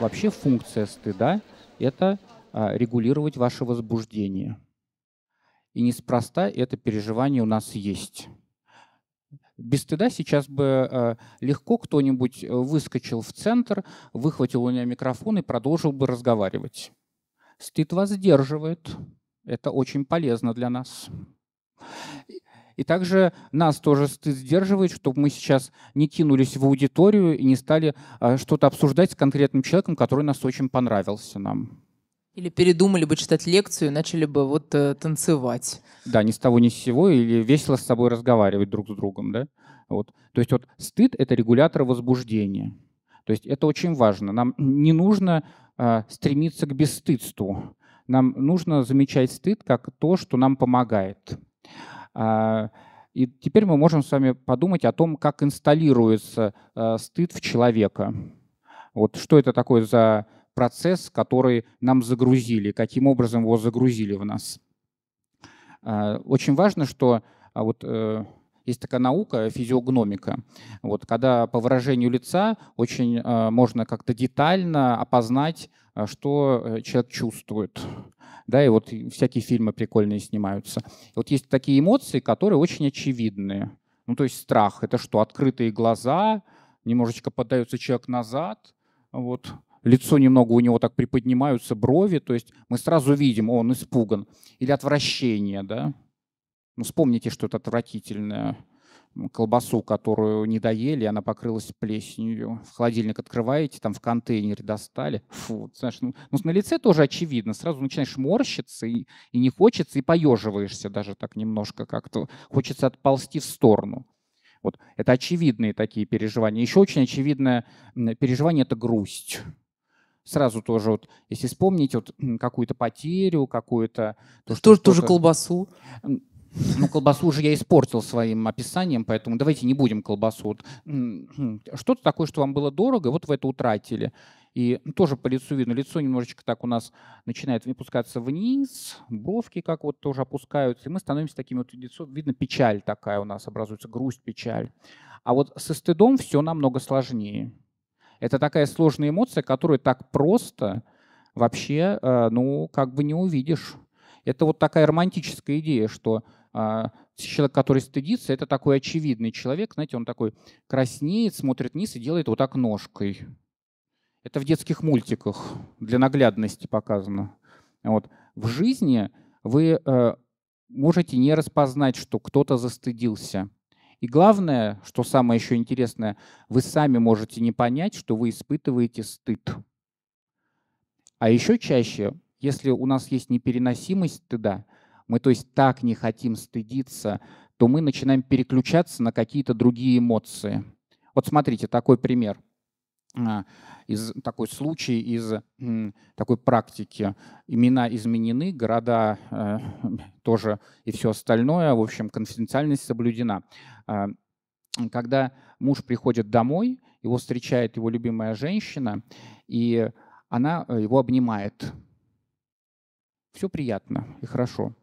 Вообще функция стыда — это а, регулировать ваше возбуждение. И неспроста это переживание у нас есть. Без стыда сейчас бы а, легко кто-нибудь э, выскочил в центр, выхватил у меня микрофон и продолжил бы разговаривать. Стыд вас сдерживает. Это очень полезно для нас. И также нас тоже стыд сдерживает, чтобы мы сейчас не кинулись в аудиторию и не стали а, что-то обсуждать с конкретным человеком, который нас очень понравился нам. Или передумали бы читать лекцию и начали бы вот э, танцевать. Да, ни с того ни с сего, или весело с собой разговаривать друг с другом. Да? Вот. То есть вот стыд — это регулятор возбуждения. То есть это очень важно. Нам не нужно стремиться к бесстыдству. Нам нужно замечать стыд как то, что нам помогает. А, и теперь мы можем с вами подумать о том, как инсталируется э, стыд в человека. Вот что это такое за процесс, который нам загрузили, каким образом его загрузили в нас. А, очень важно, что а, вот э, есть такая наука, физиогномика. Вот, когда по выражению лица очень э, можно как-то детально опознать, что человек чувствует да, и вот всякие фильмы прикольные снимаются. Вот есть такие эмоции, которые очень очевидные. Ну, то есть страх — это что, открытые глаза, немножечко поддается человек назад, вот, лицо немного у него так приподнимаются, брови, то есть мы сразу видим, он испуган. Или отвращение, да. Ну, вспомните, что это отвратительное колбасу, которую не доели, она покрылась плесенью. В холодильник открываете, там в контейнере достали. Фу, знаешь, ну, ну на лице тоже очевидно. Сразу начинаешь морщиться и, и не хочется, и поеживаешься даже так немножко как-то. Хочется отползти в сторону. Вот это очевидные такие переживания. Еще очень очевидное переживание – это грусть сразу тоже вот, если вспомнить вот какую-то потерю, какую-то... То, тоже, тоже колбасу. Ну, колбасу уже я испортил своим описанием, поэтому давайте не будем колбасу. Что-то такое, что вам было дорого, вот вы это утратили. И тоже по лицу видно, лицо немножечко так у нас начинает опускаться вниз, бровки как вот тоже опускаются, и мы становимся такими вот лицо, видно печаль такая у нас образуется, грусть, печаль. А вот со стыдом все намного сложнее. Это такая сложная эмоция, которую так просто вообще, э, ну, как бы не увидишь. Это вот такая романтическая идея, что человек, который стыдится, это такой очевидный человек, знаете, он такой краснеет, смотрит вниз и делает вот так ножкой. Это в детских мультиках для наглядности показано. Вот. В жизни вы э, можете не распознать, что кто-то застыдился. И главное, что самое еще интересное, вы сами можете не понять, что вы испытываете стыд. А еще чаще, если у нас есть непереносимость стыда, мы то есть так не хотим стыдиться, то мы начинаем переключаться на какие-то другие эмоции. Вот смотрите, такой пример а, из такой случай из такой практики. Имена изменены, города э, тоже и все остальное. В общем, конфиденциальность соблюдена. А, когда муж приходит домой, его встречает его любимая женщина, и она э, его обнимает. Все приятно и хорошо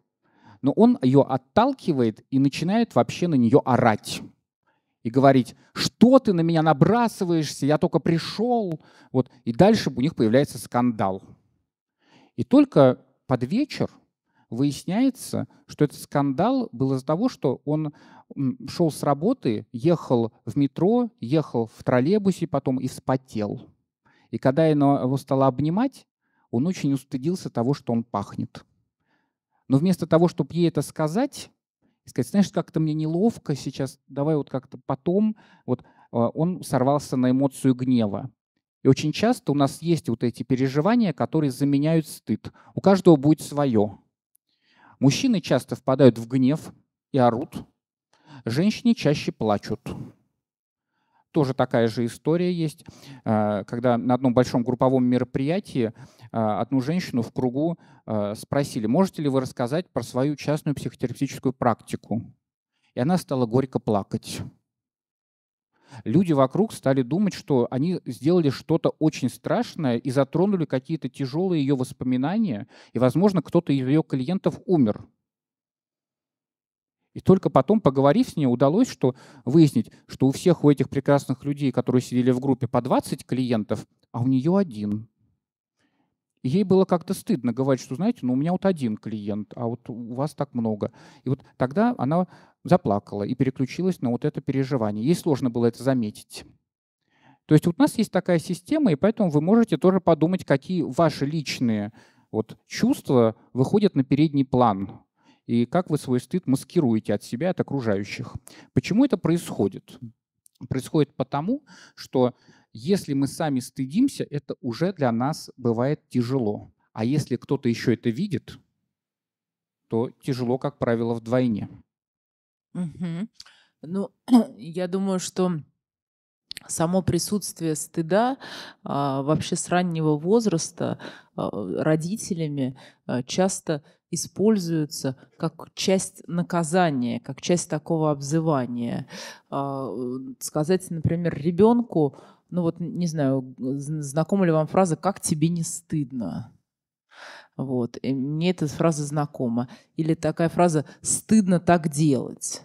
но он ее отталкивает и начинает вообще на нее орать и говорить, что ты на меня набрасываешься, я только пришел. Вот. И дальше у них появляется скандал. И только под вечер выясняется, что этот скандал был из-за того, что он шел с работы, ехал в метро, ехал в троллейбусе потом и вспотел. И когда она его стала обнимать, он очень устыдился того, что он пахнет. Но вместо того, чтобы ей это сказать, сказать, знаешь, как-то мне неловко сейчас, давай вот как-то потом, вот а, он сорвался на эмоцию гнева. И очень часто у нас есть вот эти переживания, которые заменяют стыд. У каждого будет свое. Мужчины часто впадают в гнев и орут. Женщины чаще плачут. Тоже такая же история есть, а, когда на одном большом групповом мероприятии а, одну женщину в кругу а, спросили, можете ли вы рассказать про свою частную психотерапевтическую практику? И она стала горько плакать. люди вокруг стали думать, что они сделали что-то очень страшное и затронули какие-то тяжелые ее воспоминания, и, возможно, кто-то из ее клиентов умер. И только потом, поговорив с ней, удалось что выяснить, что у всех у этих прекрасных людей, которые сидели в группе, по 20 клиентов, а у нее один. И ей было как-то стыдно говорить, что, знаете, ну у меня вот один клиент, а вот у вас так много. И вот тогда она заплакала и переключилась на вот это переживание. Ей сложно было это заметить. То есть вот у нас есть такая система, и поэтому вы можете тоже подумать, какие ваши личные вот чувства выходят на передний план и как вы свой стыд маскируете от себя, от окружающих. Почему это происходит? Происходит потому, что если мы сами стыдимся, это уже для нас бывает тяжело. А если кто-то еще это видит, то тяжело, как правило, вдвойне. Угу. Ну, я думаю, что само присутствие стыда а, вообще с раннего возраста а, родителями а, часто используется как часть наказания, как часть такого обзывания. А, сказать, например, ребенку, ну вот, не знаю, знакома ли вам фраза «как тебе не стыдно?» Вот. И мне эта фраза знакома. Или такая фраза «стыдно так делать».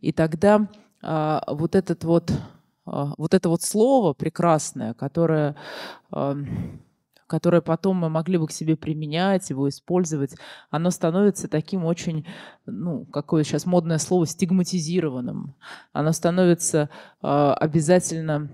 И тогда а, вот этот вот а, вот это вот слово прекрасное, которое которое потом мы могли бы к себе применять, его использовать, оно становится таким очень, ну, какое сейчас модное слово, стигматизированным. Оно становится э, обязательно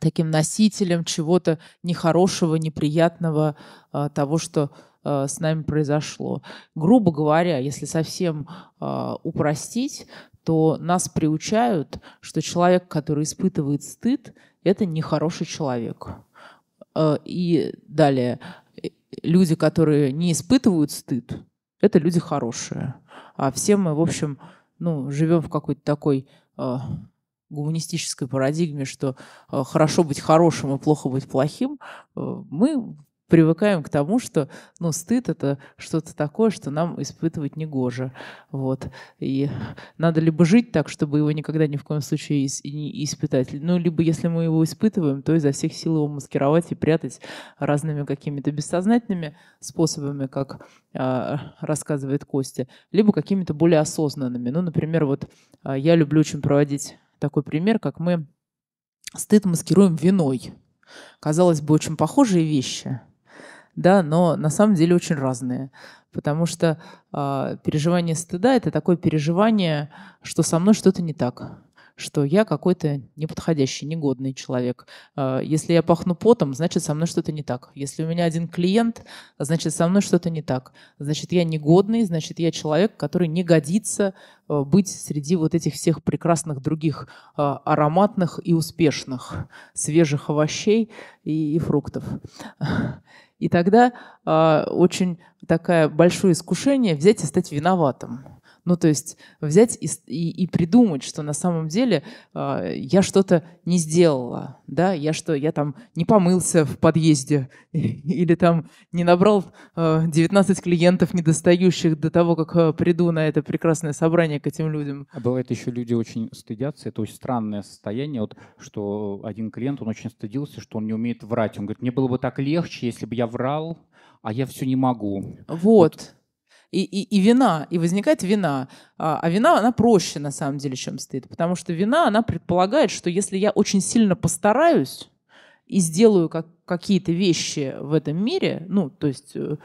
таким носителем чего-то нехорошего, неприятного, э, того, что э, с нами произошло. Грубо говоря, если совсем э, упростить, то нас приучают, что человек, который испытывает стыд, это нехороший человек. Э, и далее, э, люди, которые не испытывают стыд, это люди хорошие. А все мы, в общем, ну, живем в какой-то такой э, гуманистической парадигме, что хорошо быть хорошим и плохо быть плохим, мы привыкаем к тому, что ну, стыд — это что-то такое, что нам испытывать не гоже. Вот. И надо либо жить так, чтобы его никогда ни в коем случае не испытать, ну, либо если мы его испытываем, то изо всех сил его маскировать и прятать разными какими-то бессознательными способами, как э, рассказывает Костя, либо какими-то более осознанными. Ну, например, вот э, я люблю очень проводить такой пример, как мы стыд маскируем виной. Казалось бы, очень похожие вещи — да, но на самом деле очень разные. Потому что э, переживание стыда это такое переживание, что со мной что-то не так что я какой-то неподходящий, негодный человек. Если я пахну потом, значит, со мной что-то не так. Если у меня один клиент, значит, со мной что-то не так. Значит, я негодный, значит, я человек, который не годится быть среди вот этих всех прекрасных других ароматных и успешных свежих овощей и, и фруктов. И тогда э, очень такое большое искушение взять и стать виноватым. Ну, то есть взять и, и, и придумать, что на самом деле э, я что-то не сделала, да, я что, я там не помылся в подъезде или там не набрал э, 19 клиентов недостающих до того, как э, приду на это прекрасное собрание к этим людям. А бывает еще люди очень стыдятся, это очень странное состояние, вот, что один клиент, он очень стыдился, что он не умеет врать. Он говорит, мне было бы так легче, если бы я врал, а я все не могу. Вот. вот и, и, и вина, и возникает вина. А, а вина, она проще на самом деле, чем стыд. Потому что вина, она предполагает, что если я очень сильно постараюсь и сделаю как, какие-то вещи в этом мире, ну, то есть э,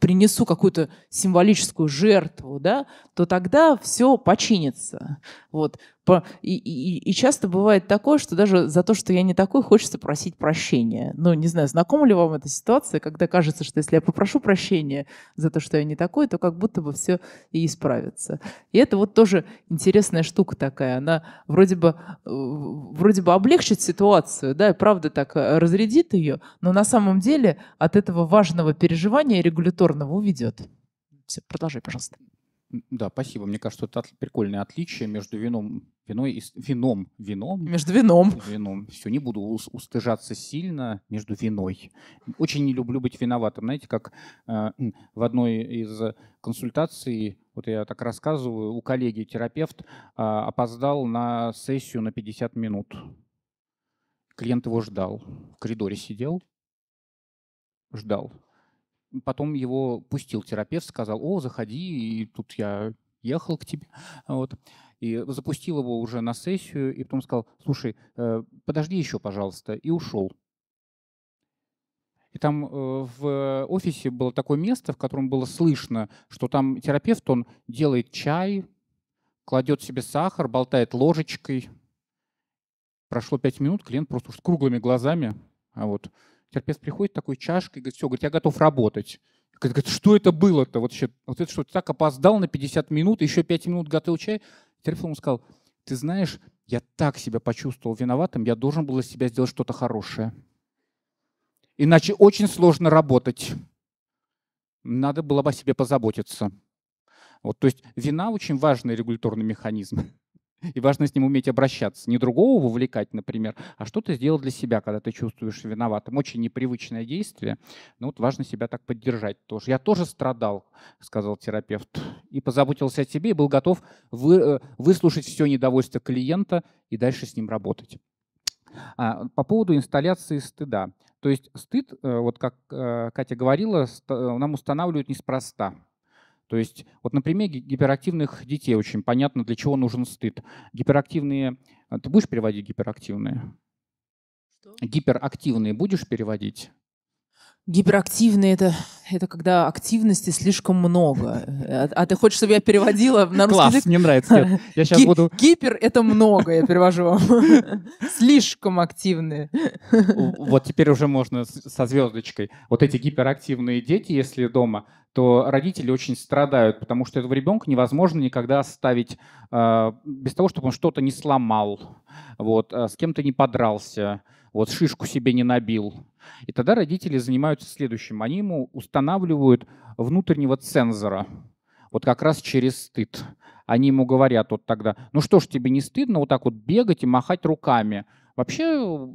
принесу какую-то символическую жертву, да, то тогда все починится. Вот. И, и, и часто бывает такое, что даже за то, что я не такой, хочется просить прощения. Ну, не знаю, знакома ли вам эта ситуация, когда кажется, что если я попрошу прощения за то, что я не такой, то как будто бы все и исправится. И это вот тоже интересная штука такая. Она вроде бы, э, вроде бы облегчит ситуацию, да, и правда так э, разрядит ее, но на самом деле от этого важного переживания регуляторного уведет. Все, продолжай, пожалуйста. Да, спасибо. Мне кажется, это прикольное отличие между вином, виной и вином, вином. Между вином. Вином. Все, не буду устыжаться сильно между виной. Очень не люблю быть виноватым. Знаете, как э, в одной из консультаций, вот я так рассказываю, у коллеги терапевт э, опоздал на сессию на 50 минут. Клиент его ждал. В коридоре сидел, ждал. Потом его пустил терапевт, сказал, о, заходи, и тут я ехал к тебе. Вот. И запустил его уже на сессию, и потом сказал, слушай, э, подожди еще, пожалуйста, и ушел. И там э, в офисе было такое место, в котором было слышно, что там терапевт, он делает чай, кладет себе сахар, болтает ложечкой. Прошло пять минут, клиент просто с круглыми глазами. А вот терапевт приходит такой чашкой, говорит, все, говорит, я готов работать. Говорит, что это было-то? Вот, вот это что, ты так опоздал на 50 минут, еще 5 минут готовил чай? Терапевт ему сказал, ты знаешь, я так себя почувствовал виноватым, я должен был из себя сделать что-то хорошее. Иначе очень сложно работать. Надо было бы о себе позаботиться. Вот, то есть вина очень важный регуляторный механизм. И важно с ним уметь обращаться. Не другого вовлекать, например, а что-то сделать для себя, когда ты чувствуешь виноватым. Очень непривычное действие, но вот важно себя так поддержать тоже. Я тоже страдал, сказал терапевт, и позаботился о себе, и был готов вы, э, выслушать все недовольство клиента и дальше с ним работать. А, по поводу инсталляции стыда. То есть стыд, э, вот как э, Катя говорила, нам устанавливают неспроста. То есть вот на примере гиперактивных детей очень понятно, для чего нужен стыд. Гиперактивные... А, ты будешь переводить гиперактивные? Что? Гиперактивные будешь переводить? Гиперактивные это, это когда активности слишком много. А, а ты хочешь, чтобы я переводила на русский Класс, язык? мне нравится. Нет, я сейчас Ги- буду... Гипер — это много, я перевожу вам. Слишком активные. Вот теперь уже можно со звездочкой. Вот эти гиперактивные дети, если дома, то родители очень страдают, потому что этого ребенка невозможно никогда оставить э, без того, чтобы он что-то не сломал, вот, э, с кем-то не подрался, вот, шишку себе не набил. И тогда родители занимаются следующим. Они ему устанавливают внутреннего цензора, вот как раз через стыд. Они ему говорят вот тогда, ну что ж, тебе не стыдно вот так вот бегать и махать руками? Вообще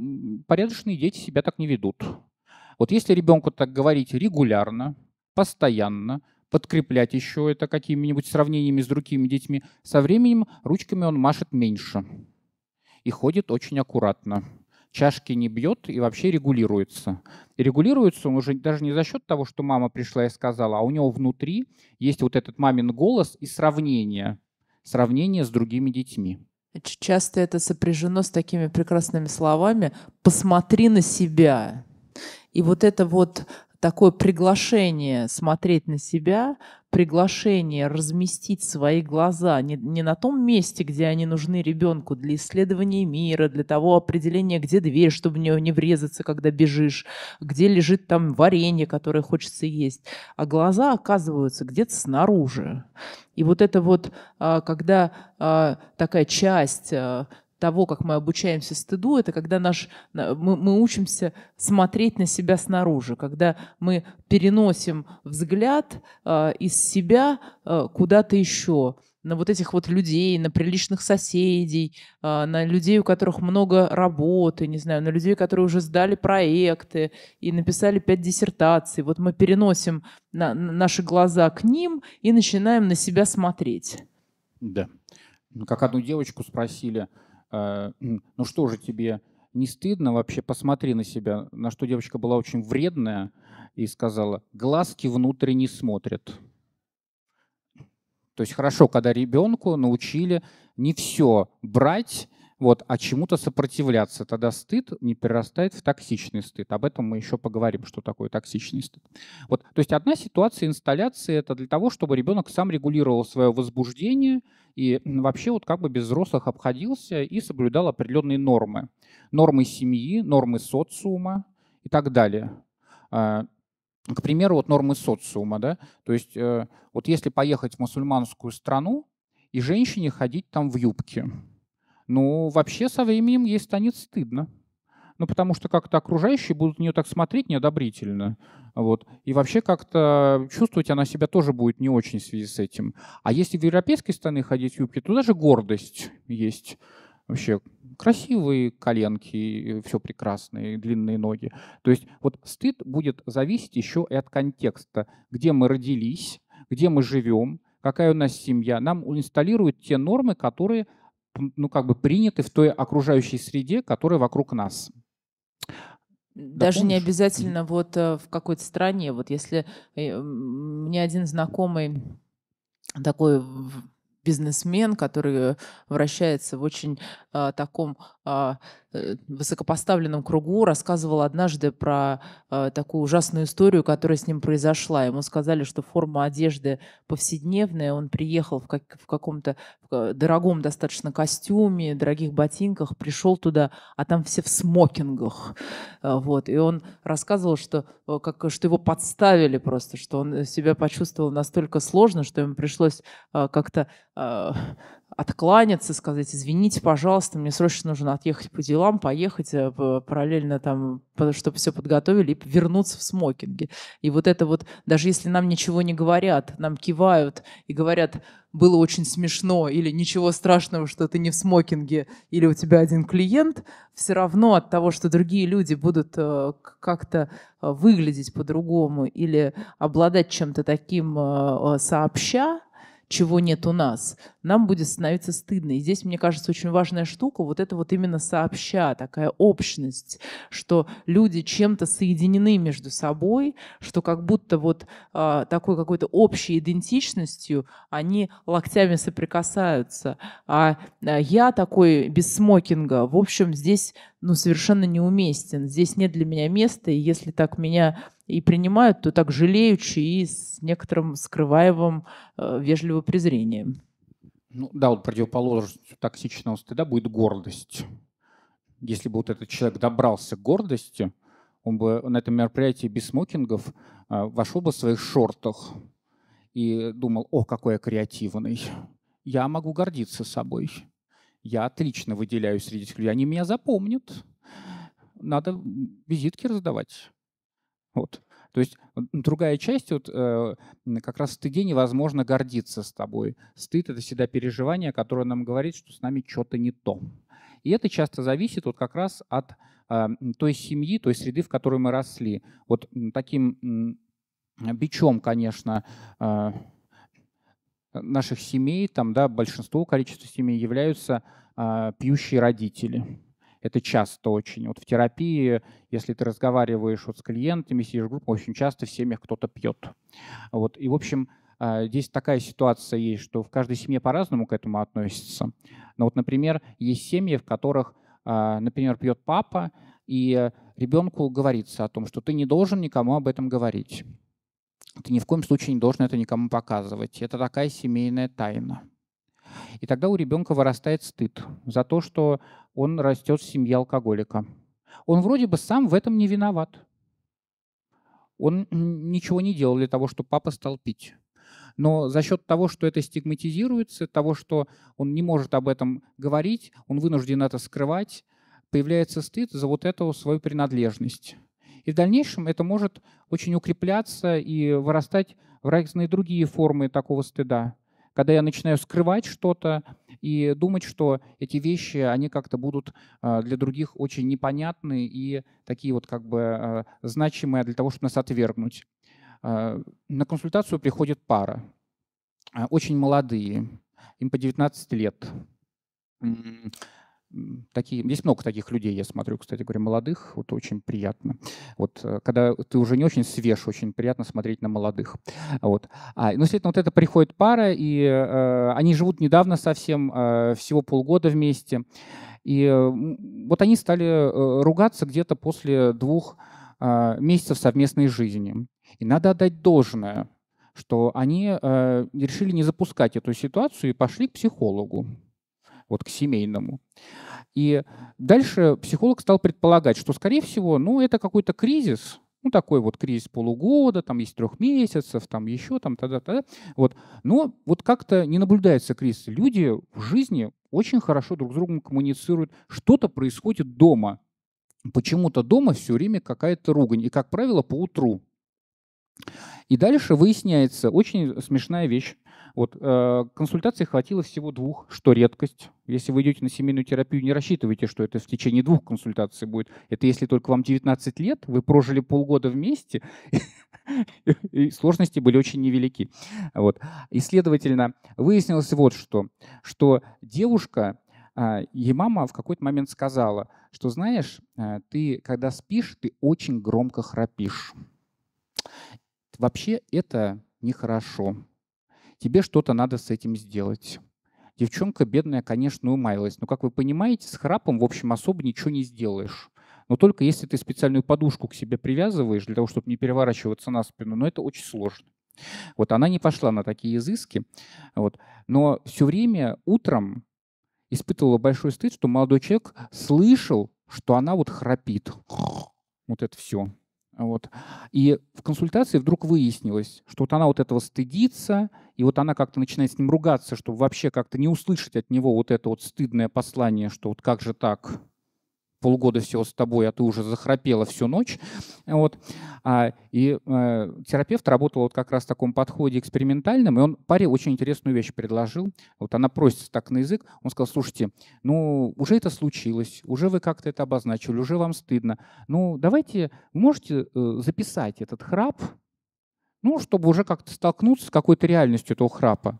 порядочные дети себя так не ведут. Вот если ребенку так говорить регулярно, постоянно, подкреплять еще это какими-нибудь сравнениями с другими детьми, со временем ручками он машет меньше и ходит очень аккуратно. Чашки не бьет и вообще регулируется. И регулируется он уже даже не за счет того, что мама пришла и сказала, а у него внутри есть вот этот мамин голос и сравнение, сравнение с другими детьми. Часто это сопряжено с такими прекрасными словами «посмотри на себя». И вот это вот такое приглашение смотреть на себя, приглашение разместить свои глаза не, не на том месте, где они нужны ребенку для исследования мира, для того определения, где дверь, чтобы в нее не врезаться, когда бежишь, где лежит там варенье, которое хочется есть, а глаза оказываются где-то снаружи. И вот это вот, а, когда а, такая часть а, того, как мы обучаемся стыду, это когда наш, мы, мы учимся смотреть на себя снаружи, когда мы переносим взгляд э, из себя э, куда-то еще, на вот этих вот людей, на приличных соседей, э, на людей, у которых много работы, не знаю, на людей, которые уже сдали проекты и написали пять диссертаций. Вот мы переносим на, на наши глаза к ним и начинаем на себя смотреть. Да. Как одну девочку спросили, ну что же тебе не стыдно вообще, посмотри на себя. На что девочка была очень вредная и сказала, глазки внутрь не смотрят. То есть хорошо, когда ребенку научили не все брать вот, а чему-то сопротивляться. Тогда стыд не перерастает в токсичный стыд. Об этом мы еще поговорим, что такое токсичный стыд. Вот, то есть одна ситуация инсталляции – это для того, чтобы ребенок сам регулировал свое возбуждение и вообще вот как бы без взрослых обходился и соблюдал определенные нормы. Нормы семьи, нормы социума и так далее. А, к примеру, вот нормы социума, да, то есть э, вот если поехать в мусульманскую страну и женщине ходить там в юбке – ну, вообще со временем ей станет стыдно. ну, потому что как-то окружающие будут на нее так смотреть неодобрительно. Вот. И вообще как-то чувствовать она себя тоже будет не очень в связи с этим. А если в европейской стране ходить в юбке, то даже гордость есть. Вообще красивые коленки, все прекрасные, длинные ноги. То есть вот стыд будет зависеть еще и от контекста, где мы родились, где мы живем, какая у нас семья. Нам инсталируют те нормы, которые ну, как бы приняты в той окружающей среде, которая вокруг нас. Даже не обязательно вот э, в какой-то стране. Вот если э, мне один знакомый такой бизнесмен, который вращается в очень а, таком э, высокопоставленном кругу, рассказывал однажды про а, такую ужасную историю, которая с ним произошла. Ему сказали, что форма одежды повседневная, он приехал в, как, в каком-то дорогом достаточно костюме, дорогих ботинках, пришел туда, а там все в смокингах. А, вот. И он рассказывал, что, как, что его подставили просто, что он себя почувствовал настолько сложно, что ему пришлось а, как-то а, откланяться, сказать, извините, пожалуйста, мне срочно нужно отъехать по делам, поехать э, параллельно там, чтобы все подготовили и вернуться в смокинге. И вот это вот, даже если нам ничего не говорят, нам кивают и говорят, было очень смешно, или ничего страшного, что ты не в смокинге, или у тебя один клиент, все равно от того, что другие люди будут э, как-то э, выглядеть по-другому или обладать чем-то таким сообща, чего нет у нас, нам будет становиться стыдно. И здесь, мне кажется, очень важная штука, вот это вот именно сообща, такая общность, что люди чем-то соединены между собой, что как будто вот а, такой какой-то общей идентичностью они локтями соприкасаются. А, а я такой без смокинга, в общем, здесь ну, совершенно неуместен. Здесь нет для меня места, и если так меня и принимают, то так жалеючи и с некоторым скрываемым э, вежливым презрением. Ну, да, вот противоположностью токсичного стыда будет гордость. Если бы вот этот человек добрался к гордости, он бы на этом мероприятии без смокингов э, вошел бы в своих шортах и думал, о, какой я креативный. Я могу гордиться собой. Я отлично выделяюсь среди этих людей. Они меня запомнят. Надо визитки раздавать. Вот. То есть другая часть, вот, э, как раз в стыде невозможно гордиться с тобой. Стыд — это всегда переживание, которое нам говорит, что с нами что-то не то. И это часто зависит вот как раз от э, той семьи, той среды, в которой мы росли. Вот таким бичом, конечно, э, наших семей, там, да, большинство количества семей являются э, пьющие родители. Это часто очень. Вот в терапии, если ты разговариваешь вот с клиентами, сидишь в группе, очень часто в семьях кто-то пьет. Вот. И, в общем, а, здесь такая ситуация есть, что в каждой семье по-разному к этому относится. Но вот, например, есть семьи, в которых, а, например, пьет папа, и ребенку говорится о том, что ты не должен никому об этом говорить. Ты ни в коем случае не должен это никому показывать. Это такая семейная тайна. И тогда у ребенка вырастает стыд за то, что он растет в семье алкоголика. Он вроде бы сам в этом не виноват. Он ничего не делал для того, чтобы папа стал пить. Но за счет того, что это стигматизируется, того, что он не может об этом говорить, он вынужден это скрывать, появляется стыд за вот эту свою принадлежность. И в дальнейшем это может очень укрепляться и вырастать в разные другие формы такого стыда когда я начинаю скрывать что-то и думать, что эти вещи, они как-то будут а, для других очень непонятны и такие вот как бы а, значимые для того, чтобы нас отвергнуть. А, на консультацию приходит пара, очень молодые, им по 19 лет такие, есть много таких людей, я смотрю, кстати говоря, молодых, вот очень приятно. Вот э, когда ты уже не очень свеж, очень приятно смотреть на молодых. Вот. А, ну, следовательно, вот это приходит пара, и э, они живут недавно совсем, э, всего полгода вместе. И э, вот они стали э, ругаться где-то после двух э, месяцев совместной жизни. И надо отдать должное, что они э, решили не запускать эту ситуацию и пошли к психологу вот к семейному. И дальше психолог стал предполагать, что, скорее всего, ну, это какой-то кризис, ну, такой вот кризис полугода, там есть трех месяцев, там еще, там, тогда-тогда. Вот. Но вот как-то не наблюдается кризис. Люди в жизни очень хорошо друг с другом коммуницируют. Что-то происходит дома. почему-то дома все время какая-то ругань. И, как правило, по утру. И дальше выясняется очень смешная вещь. Вот, э, консультации хватило всего двух, что редкость. Если вы идете на семейную терапию, не рассчитывайте, что это в течение двух консультаций будет. Это если только вам 19 лет, вы прожили полгода вместе, и сложности были очень невелики. Вот. И, следовательно, выяснилось вот что, что девушка, а, ей мама в какой-то момент сказала, что, знаешь, э, ты, когда спишь, ты очень громко храпишь. Вообще это нехорошо тебе что-то надо с этим сделать. Девчонка бедная, конечно, умаялась, но, как вы понимаете, с храпом, в общем, особо ничего не сделаешь. Но только если ты специальную подушку к себе привязываешь для того, чтобы не переворачиваться на спину, но это очень сложно. Вот она не пошла на такие изыски, вот. но все время утром испытывала большой стыд, что молодой человек слышал, что она вот храпит. Вот это все. Вот. И в консультации вдруг выяснилось, что вот она вот этого стыдится, и вот она как-то начинает с ним ругаться, чтобы вообще как-то не услышать от него вот это вот стыдное послание, что вот как же так, полгода всего с тобой, а ты уже захрапела всю ночь. Вот. А, и э, терапевт работал вот как раз в таком подходе экспериментальном, и он паре очень интересную вещь предложил. Вот она просится так на язык. Он сказал, слушайте, ну уже это случилось, уже вы как-то это обозначили, уже вам стыдно. Ну давайте, можете э, записать этот храп, ну, чтобы уже как-то столкнуться с какой-то реальностью этого храпа.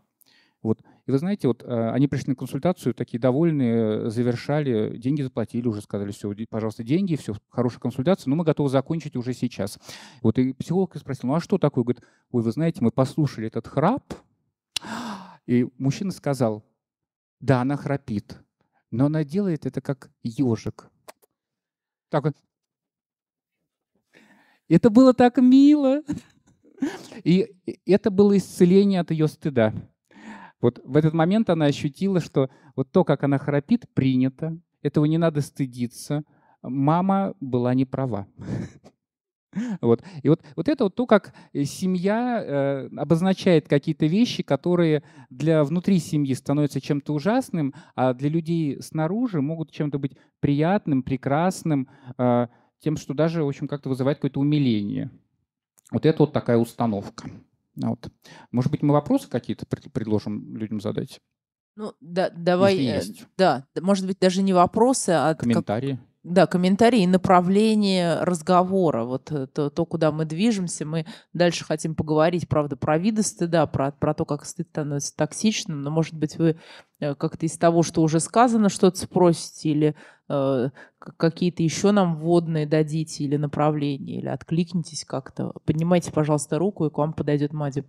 Вот. И вы знаете, вот э, они пришли на консультацию, такие довольные, завершали, деньги заплатили, уже сказали, все, пожалуйста, деньги, все, хорошая консультация, но мы готовы закончить уже сейчас. Вот и психолог спросил, ну а что такое? Говорит, ой, вы знаете, мы послушали этот храп, и мужчина сказал, да, она храпит, но она делает это как ежик. Так вот. Это было так мило. И это было исцеление от ее стыда. Вот в этот момент она ощутила, что вот то, как она храпит, принято, этого не надо стыдиться. Мама была не права. Вот. И вот, вот это вот то, как э, семья э, обозначает какие-то вещи, которые для внутри семьи становятся чем-то ужасным, а для людей снаружи могут чем-то быть приятным, прекрасным, э, тем, что даже, в общем, как-то вызывает какое-то умиление. Вот это вот такая установка. Вот. Может быть, мы вопросы какие-то предложим людям задать? Ну, да, давай, э, есть. да, может быть, даже не вопросы, а Комментарии. Да, комментарии и направление разговора. Вот э, то, то, куда мы движемся, мы дальше хотим поговорить, правда, про виды стыда, про, про то, как стыд становится токсичным, но, может быть, вы э, как-то из того, что уже сказано, что-то спросите, или э, какие-то еще нам вводные дадите, или направления, или откликнитесь как-то. Поднимайте, пожалуйста, руку, и к вам подойдет Мади.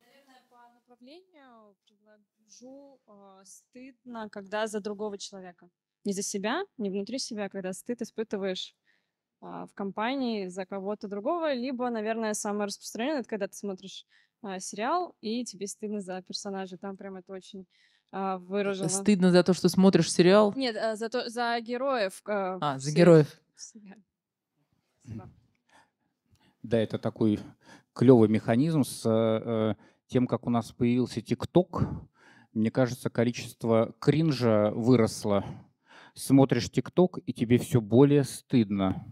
Наверное, по направлению предложу э, стыдно, когда за другого человека. Не за себя, не внутри себя, когда стыд испытываешь а, в компании за кого-то другого, либо, наверное, самое распространенное, это когда ты смотришь а, сериал, и тебе стыдно за персонажа. Там прям это очень а, выражено. Стыдно за то, что смотришь сериал? Нет, а, за, то, за героев. а, А, за героев. Да, это такой клевый механизм с э, тем, как у нас появился ТикТок. Мне кажется, количество кринжа выросло. Смотришь ТикТок, и тебе все более стыдно.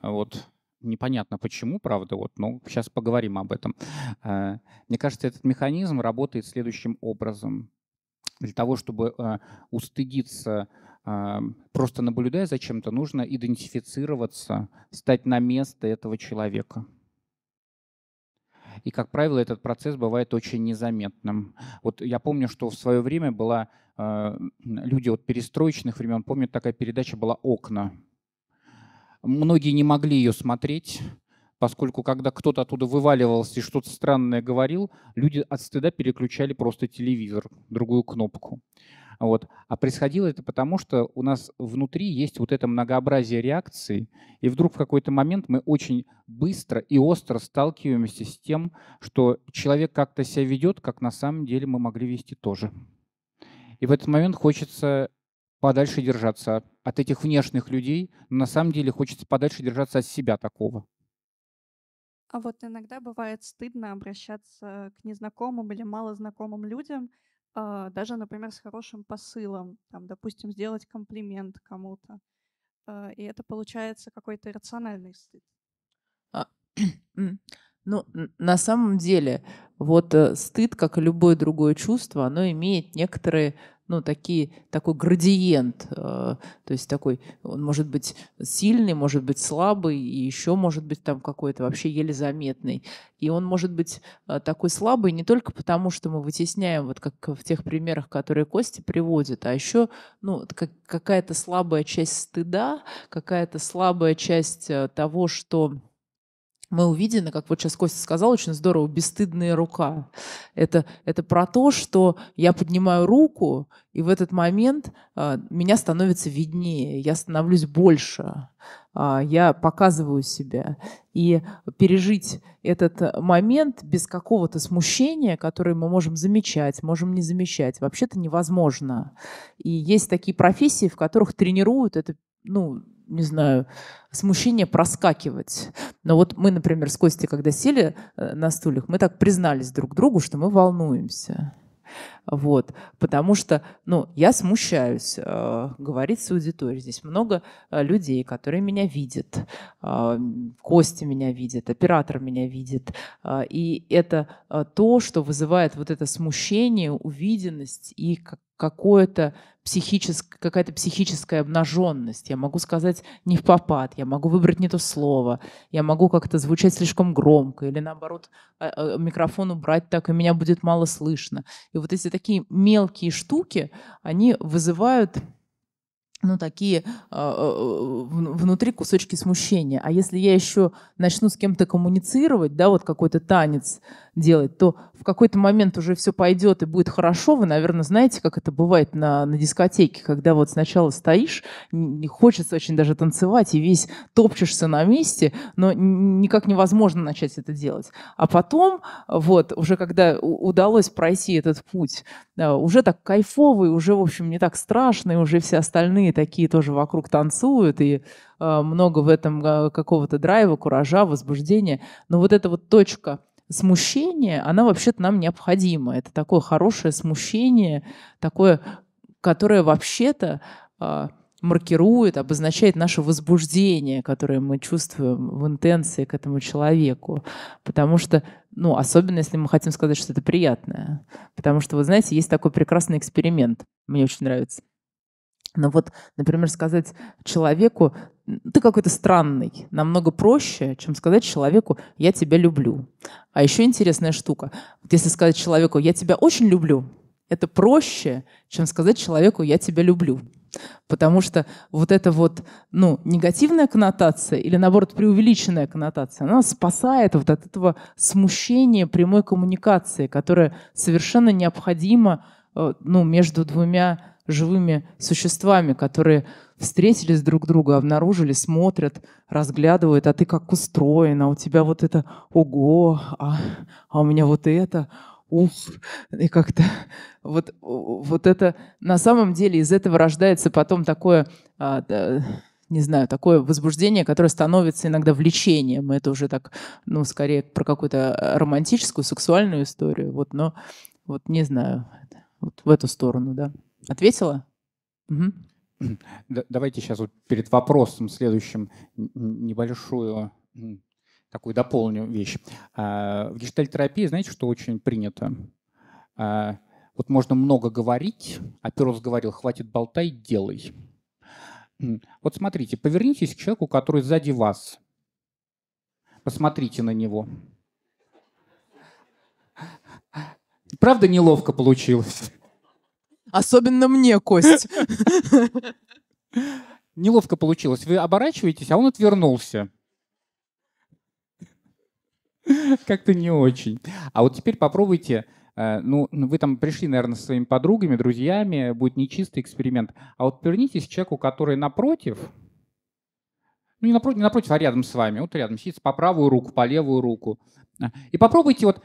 Вот. Непонятно почему, правда, вот, но сейчас поговорим об этом. Э, Мне кажется, этот механизм работает следующим образом. Для того, чтобы э, устыдиться, э, просто наблюдая за чем-то, нужно идентифицироваться, стать на место этого человека. И, как правило, этот процесс бывает очень незаметным. Вот я помню, что в свое время была э, люди от перестроечных времен, помню, такая передача была «Окна». Многие не могли ее смотреть, поскольку когда кто-то оттуда вываливался и что-то странное говорил, люди от стыда переключали просто телевизор, другую кнопку. Вот. А происходило это потому, что у нас внутри есть вот это многообразие реакций, и вдруг в какой-то момент мы очень быстро и остро сталкиваемся с тем, что человек как-то себя ведет, как на самом деле мы могли вести тоже. И в этот момент хочется подальше держаться от этих внешних людей, но на самом деле хочется подальше держаться от себя такого. А вот иногда бывает стыдно обращаться к незнакомым или малознакомым людям, даже, например, с хорошим посылом, там, допустим, сделать комплимент кому-то. э, и это получается какой-то иррациональный стыд. А, ну, на самом деле, вот э, стыд, как и любое другое чувство, оно имеет некоторые ну, такие, такой градиент, э, то есть такой, он может быть сильный, может быть слабый, и еще может быть там какой-то вообще еле заметный. И он может быть э, такой слабый не только потому, что мы вытесняем, вот как в тех примерах, которые Костя приводит, а еще ну, как, какая-то слабая часть стыда, какая-то слабая часть э, того, что мы увидены, как вот сейчас Костя сказал, очень здорово, бесстыдная рука. Это, это про то, что я поднимаю руку, и в этот момент э, меня становится виднее, я становлюсь больше, э, я показываю себя. И пережить этот момент без какого-то смущения, которое мы можем замечать, можем не замечать, вообще-то невозможно. И есть такие профессии, в которых тренируют это ну, не знаю, смущение проскакивать. Но вот мы, например, с Костей, когда сели э, на стульях, мы так признались друг другу, что мы волнуемся. Вот, потому что, ну, я смущаюсь э, говорить с аудиторией. Здесь много э, людей, которые меня видят. Э, Костя меня видит, оператор меня видит. Э, и это э, то, что вызывает вот это смущение, увиденность и как какое-то психическое, какая-то психическая обнаженность. Я могу сказать не в попад, я могу выбрать не то слово, я могу как-то звучать слишком громко или наоборот а, а, микрофон убрать так, и меня будет мало слышно. И вот эти такие мелкие штуки, они вызывают ну, такие э, внутри кусочки смущения. А если я еще начну с кем-то коммуницировать, да, вот какой-то танец делать, то в какой-то момент уже все пойдет и будет хорошо. Вы, наверное, знаете, как это бывает на, на дискотеке, когда вот сначала стоишь, не хочется очень даже танцевать, и весь топчешься на месте, но никак невозможно начать это делать. А потом, вот, уже когда удалось пройти этот путь, уже так кайфовый, уже, в общем, не так страшный, уже все остальные такие тоже вокруг танцуют, и э, много в этом э, какого-то драйва, куража, возбуждения. Но вот эта вот точка смущение, она вообще-то нам необходима. Это такое хорошее смущение, такое, которое вообще-то э, маркирует, обозначает наше возбуждение, которое мы чувствуем в интенции к этому человеку. Потому что, ну, особенно если мы хотим сказать, что это приятное. Потому что, вы знаете, есть такой прекрасный эксперимент, мне очень нравится. Но вот, например, сказать человеку, ты какой-то странный, намного проще, чем сказать человеку, я тебя люблю. А еще интересная штука. Вот если сказать человеку, я тебя очень люблю, это проще, чем сказать человеку, я тебя люблю. Потому что вот эта вот ну, негативная коннотация или, наоборот, преувеличенная коннотация, она спасает вот от этого смущения прямой коммуникации, которая совершенно необходима э, ну, между двумя живыми существами, которые встретились друг друга, обнаружили, смотрят, разглядывают, а ты как устроена, у тебя вот это ого, а, а у меня вот это, ух, и как-то вот, вот это на самом деле из этого рождается потом такое, а, да, не знаю, такое возбуждение, которое становится иногда влечением. Это уже так, ну, скорее про какую-то романтическую, сексуальную историю. Вот, но вот не знаю, вот в эту сторону, да. Ответила? Угу. Давайте сейчас вот перед вопросом следующим небольшую такую дополню вещь. А, в гештальтерапии, знаете, что очень принято? А, вот можно много говорить, а Перус говорил, хватит болтай, делай. Вот смотрите, повернитесь к человеку, который сзади вас. Посмотрите на него. Правда неловко получилось? Особенно мне, Кость. Неловко получилось. Вы оборачиваетесь, а он отвернулся. Как-то не очень. А вот теперь попробуйте, э, ну, вы там пришли, наверное, со своими подругами, друзьями, будет нечистый эксперимент. А вот повернитесь к человеку, который напротив, ну не напротив, не напротив, а рядом с вами, вот рядом сидит по правую руку, по левую руку. И попробуйте вот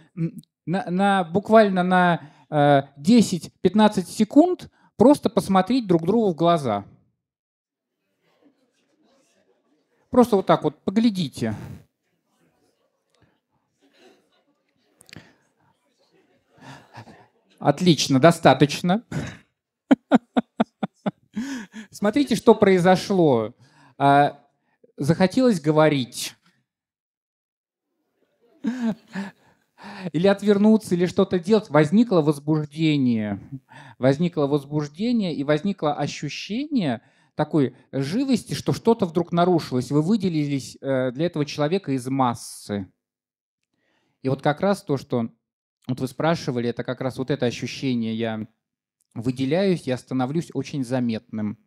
на, на, буквально на 10-15 э, секунд просто посмотреть друг другу в глаза. Просто вот так вот поглядите. Отлично, достаточно. Смотрите, что произошло. а, захотелось говорить. Или отвернуться, или что-то делать. Возникло возбуждение. Возникло возбуждение и возникло ощущение такой живости, что что-то вдруг нарушилось. Вы выделились э, для этого человека из массы. И вот как раз то, что вот вы спрашивали, это как раз вот это ощущение. Я выделяюсь, я становлюсь очень заметным.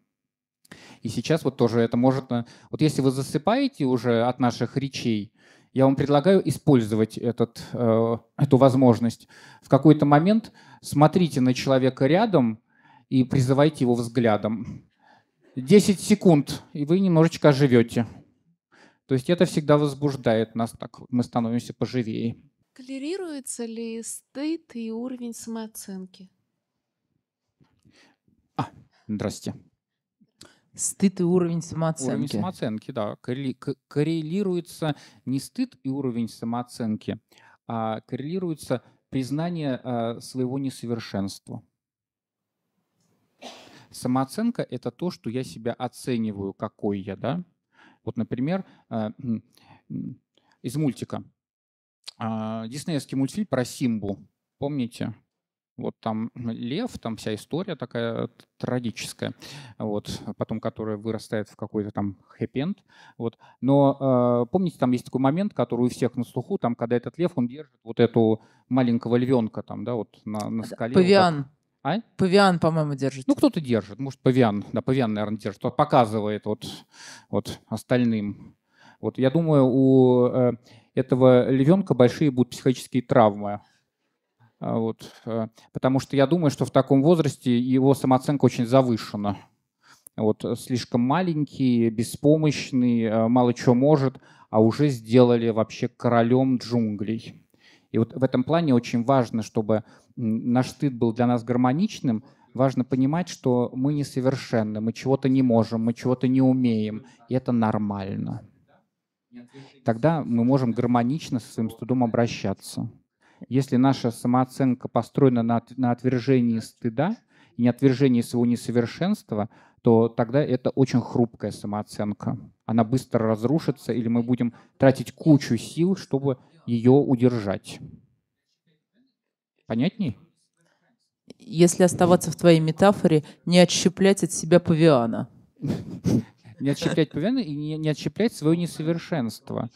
И сейчас вот тоже это может... Вот если вы засыпаете уже от наших речей, я вам предлагаю использовать этот, э, эту возможность. В какой-то момент смотрите на человека рядом и призывайте его взглядом. 10 секунд, и вы немножечко оживете. То есть это всегда возбуждает нас, так мы становимся поживее. Коллерируется ли стыд и уровень самооценки? А, здрасте. Стыд и уровень самооценки. Уровень самооценки, да. Коррелируется не стыд и уровень самооценки, а коррелируется признание а, своего несовершенства. Самооценка — это то, что я себя оцениваю, какой я, да. Вот, например, а, из мультика. А, диснеевский мультфильм про Симбу. Помните? Вот там лев, там вся история такая трагическая, вот, потом которая вырастает в какой-то там хэппи Вот. Но э, помните, там есть такой момент, который у всех на слуху, там, когда этот лев, он держит вот эту маленького львенка там, да, вот на, на скале. Павиан. Вот а? Павиан, по-моему, держит. Ну, кто-то держит. Может, павиан. Да, павиан, наверное, держит. Кто показывает вот, вот остальным. Вот я думаю, у э, этого львенка большие будут психологические травмы. А, вот, э, потому что я думаю, что в таком возрасте его самооценка очень завышена. Вот, э, слишком маленький, беспомощный, э, мало чего может, а уже сделали вообще королем джунглей. И вот в этом плане очень важно, чтобы наш стыд был для нас гармоничным, важно понимать, что мы несовершенны, мы чего-то не можем, мы чего-то не умеем, и это нормально. Тогда мы можем гармонично со своим стыдом обращаться. Если наша самооценка построена на, на отвержении стыда и не отвержении своего несовершенства, то тогда это очень хрупкая самооценка. Она быстро разрушится, или мы будем тратить кучу сил, чтобы ее удержать. Понятней? Если оставаться в твоей метафоре, не отщеплять от себя павиана. Не отщеплять павиана и не отщеплять свое несовершенство.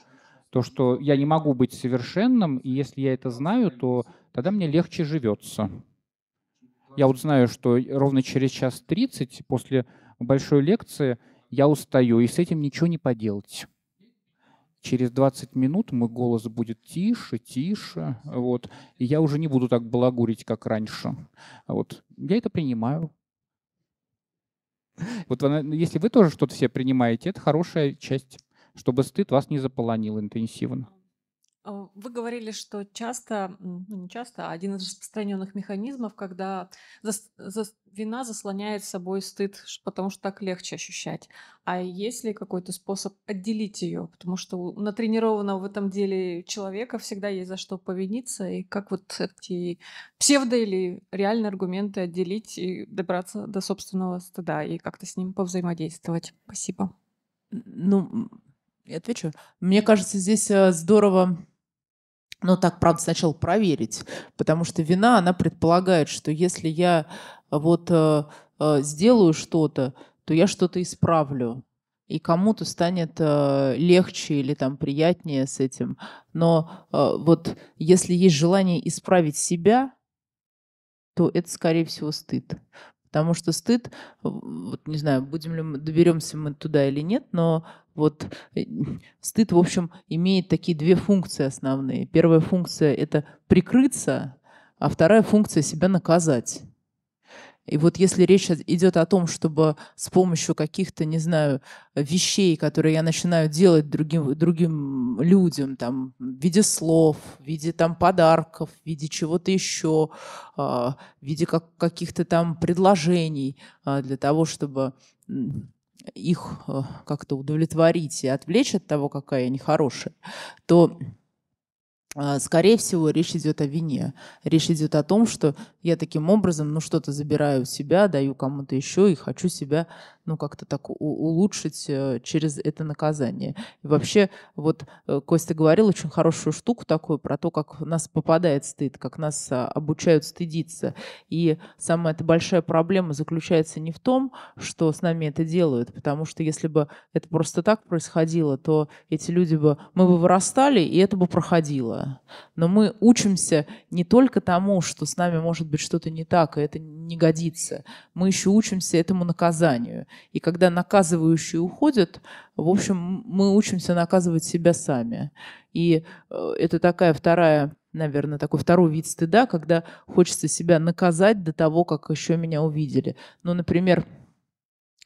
То, что я не могу быть совершенным, и если я это знаю, то тогда мне легче живется. Я вот знаю, что ровно через час 30 после большой лекции я устаю, и с этим ничего не поделать. Через 20 минут мой голос будет тише, тише, вот, и я уже не буду так балагурить, как раньше. Вот. Я это принимаю. Вот если вы тоже что-то все принимаете, это хорошая часть чтобы стыд вас не заполонил интенсивно. А, вы говорили, что часто, ну не часто, а один из распространенных механизмов, когда зас, зас, вина заслоняет собой стыд, потому что так легче ощущать. А есть ли какой-то способ отделить ее? Потому что у натренированного в этом деле человека всегда есть за что повиниться. И как вот эти псевдо или реальные аргументы отделить и добраться до собственного стыда и как-то с ним повзаимодействовать? Спасибо. Ну, я отвечу. Мне кажется, здесь э, здорово ну, так, правда, сначала проверить, потому что вина, она предполагает, что если я вот э, э, сделаю что-то, то я что-то исправлю, и кому-то станет э, легче или там приятнее с этим. Но э, вот если есть желание исправить себя, то это, скорее всего, стыд. Потому что стыд, вот не знаю, будем ли мы, доберемся мы туда или нет, но вот э, стыд, в общем, имеет такие две функции основные. Первая функция – это прикрыться, а вторая функция – себя наказать. И вот если речь идет о том, чтобы с помощью каких-то, не знаю, вещей, которые я начинаю делать другим, другим людям, там, в виде слов, в виде там, подарков, в виде чего-то еще, а, в виде как, каких-то там предложений а, для того, чтобы их а, как-то удовлетворить и отвлечь от того, какая я нехорошая, то скорее всего, речь идет о вине. Речь идет о том, что я таким образом, ну, что-то забираю у себя, даю кому-то еще и хочу себя, ну, как-то так улучшить э, через это наказание. И вообще, вот э, Костя говорил очень хорошую штуку такую про то, как нас попадает стыд, как нас а, обучают стыдиться. И самая эта большая проблема заключается не в том, что с нами это делают, потому что если бы это просто так происходило, то эти люди бы, мы бы вырастали, и это бы проходило. Но мы учимся не только тому, что с нами может быть что-то не так, и это не годится. Мы еще учимся этому наказанию. И когда наказывающие уходят, в общем, мы учимся наказывать себя сами. И э, это такая вторая наверное, такой второй вид стыда, когда хочется себя наказать до того, как еще меня увидели. Ну, например,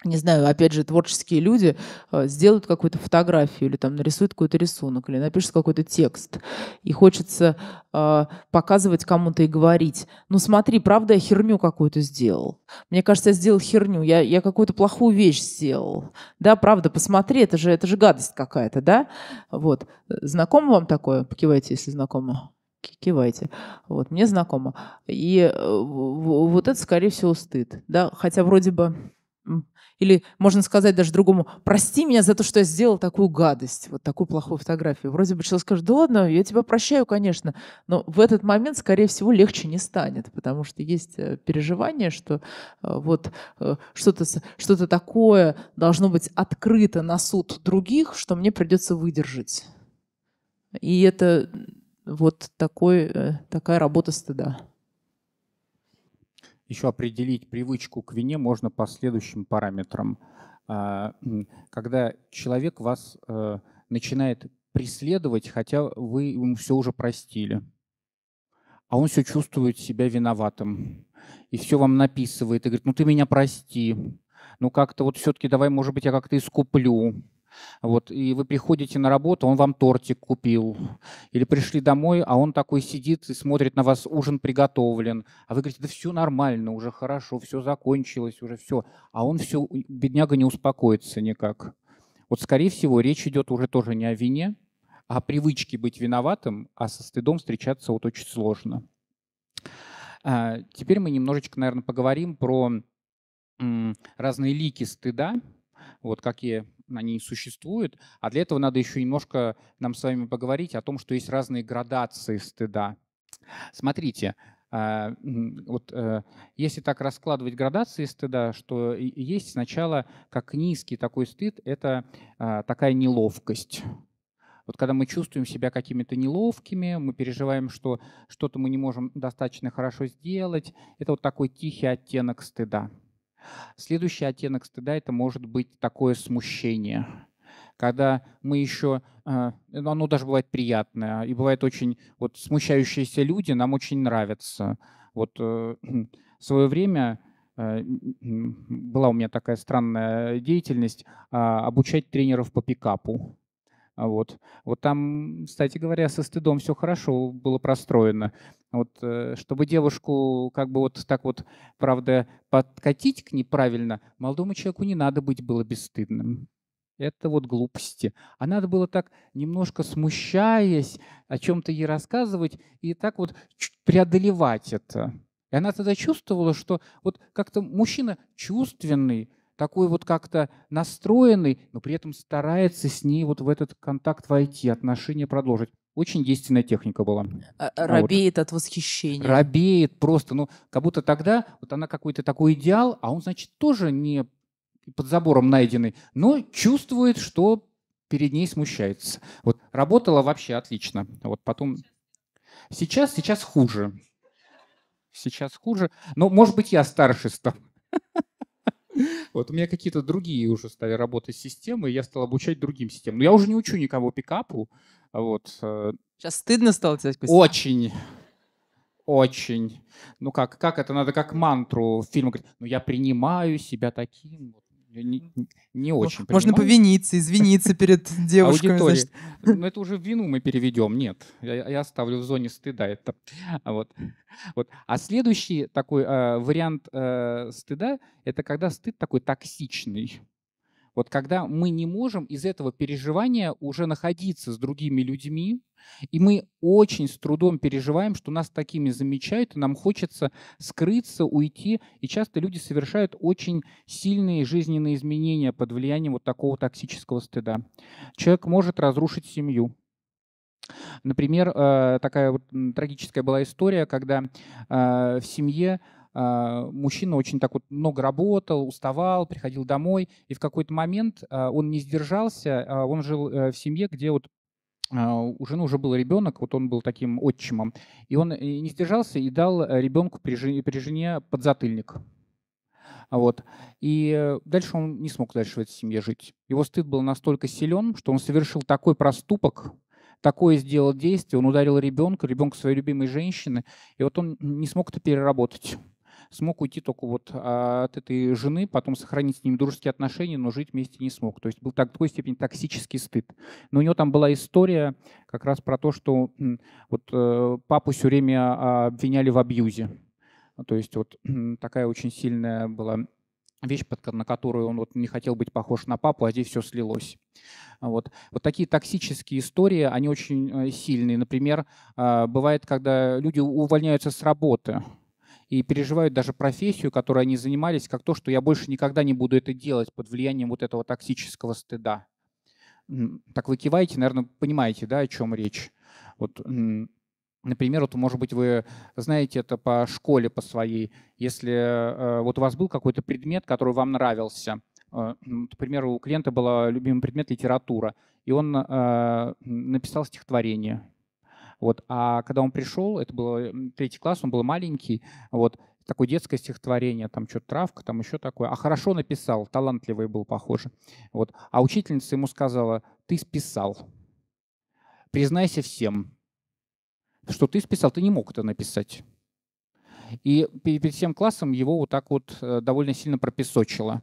не знаю, опять же, творческие люди э, сделают какую-то фотографию или там нарисуют какой-то рисунок или напишут какой-то текст. И хочется э, показывать кому-то и говорить, ну смотри, правда, я херню какую-то сделал. Мне кажется, я сделал херню, я, я какую-то плохую вещь сделал. Да, правда, посмотри, это же, это же гадость какая-то, да? Вот. Знакомо вам такое? Покивайте, если знакомо кивайте. Вот, мне знакомо. И э, вот это, скорее всего, стыд. Да? Хотя вроде бы или можно сказать даже другому, прости меня за то, что я сделал такую гадость, вот такую плохую фотографию. Вроде бы человек скажет, да ладно, я тебя прощаю, конечно. Но в этот момент, скорее всего, легче не станет, потому что есть э, переживание, что э, вот э, что-то что такое должно быть открыто на суд других, что мне придется выдержать. И это вот такой, такая работа стыда. Еще определить привычку к вине можно по следующим параметрам. А, когда человек вас э, начинает преследовать, хотя вы ему все уже простили, а он все чувствует себя виноватым и все вам написывает и говорит, ну ты меня прости, ну как-то вот все-таки давай, может быть, я как-то искуплю. Вот, и вы приходите на работу, он вам тортик купил. Или пришли домой, а он такой сидит и смотрит на вас, ужин приготовлен. А вы говорите, да все нормально, уже хорошо, все закончилось, уже все. А он все, бедняга не успокоится никак. Вот, скорее всего, речь идет уже тоже не о вине, а о привычке быть виноватым, а со стыдом встречаться вот очень сложно. А, теперь мы немножечко, наверное, поговорим про разные лики стыда, вот какие они существуют. А для этого надо еще немножко нам с вами поговорить о том, что есть разные градации стыда. Смотрите, а, вот э, если так раскладывать градации стыда, что есть сначала как низкий такой стыд, это а, такая неловкость. Вот когда мы чувствуем себя какими-то неловкими, мы переживаем, что что-то мы не можем достаточно хорошо сделать, это вот такой тихий оттенок стыда. Следующий оттенок стыда – это может быть такое смущение, когда мы еще, а, ну, оно даже бывает приятное, и бывает очень, вот смущающиеся люди нам очень нравятся. Вот э, в свое время э, была у меня такая странная деятельность а, обучать тренеров по пикапу. А вот. вот там, кстати говоря, со стыдом все хорошо было простроено. Вот, э, чтобы девушку как бы вот так вот, правда, подкатить к ней правильно, молодому человеку не надо быть было бесстыдным. Это вот глупости. А надо было так, немножко смущаясь, о чем-то ей рассказывать и так вот преодолевать это. И она тогда чувствовала, что вот как-то мужчина чувственный, такой вот как-то настроенный, но при этом старается с ней вот в этот контакт войти, отношения продолжить. Очень действенная техника была. А, а робеет вот. от восхищения. Робеет просто. Ну, как будто тогда вот она какой-то такой идеал, а он, значит, тоже не под забором найденный, но чувствует, что перед ней смущается. Вот работала вообще отлично. Вот потом... Сейчас, сейчас хуже. Сейчас хуже. Но, может быть, я старше стал. Вот у меня какие-то другие уже стали работать системы, и я стал обучать другим системам. Но я уже не учу никого пикапу. Вот. Сейчас э, стыдно стало тебе? Очень. Очень. Ну как, как это надо, как мантру в фильме говорить, ну я принимаю себя таким, вот, не, не очень Можно понимаю. повиниться, извиниться перед девушкой. Значит. Ну, это уже в вину мы переведем. Нет, я, я оставлю в зоне стыда это. Вот. Вот. А следующий такой э, вариант э, стыда – это когда стыд такой токсичный. Вот когда мы не можем из этого переживания уже находиться с другими людьми, и мы очень с трудом переживаем, что нас такими замечают, и нам хочется скрыться, уйти. И часто люди совершают очень сильные жизненные изменения под влиянием вот такого токсического стыда. Человек может разрушить семью. Например, э, такая вот трагическая была история, когда э, в семье мужчина очень так вот много работал, уставал, приходил домой, и в какой-то момент он не сдержался, он жил в семье, где вот а, у жены уже был ребенок, вот он был таким отчимом, и он не сдержался и дал э, ребенку при жене, при жене подзатыльник. Вот. И дальше он не смог дальше в этой семье жить. Его стыд был настолько силен, что он совершил такой проступок, такое сделал действие, он ударил ребенка, ребенка своей любимой женщины, и вот он не смог это переработать смог уйти только вот от этой жены, потом сохранить с ним дружеские отношения, но жить вместе не смог. То есть был так, такой степени токсический стыд. Но у него там была история как раз про то, что вот э, папу все время обвиняли в абьюзе. То есть вот такая очень сильная была вещь, на которую он вот не хотел быть похож на папу, а здесь все слилось. Вот. вот такие токсические истории, они очень э, сильные. Например, а, бывает, когда люди увольняются с работы, и переживают даже профессию, которой они занимались, как то, что я больше никогда не буду это делать под влиянием вот этого токсического стыда. Так вы киваете, наверное, понимаете, да, о чем речь. Вот, например, вот, может быть, вы знаете это по школе, по своей. Если э, вот у вас был какой-то предмет, который вам нравился, э, например, у клиента был любимый предмет литература, и он э, написал стихотворение вот. А когда он пришел, это был третий класс, он был маленький, вот, такое детское стихотворение, там что-то травка, там еще такое. А хорошо написал, талантливый был, похоже. Вот. А учительница ему сказала, ты списал. Признайся всем, что ты списал, ты не мог это написать. И перед всем классом его вот так вот э, довольно сильно пропесочило.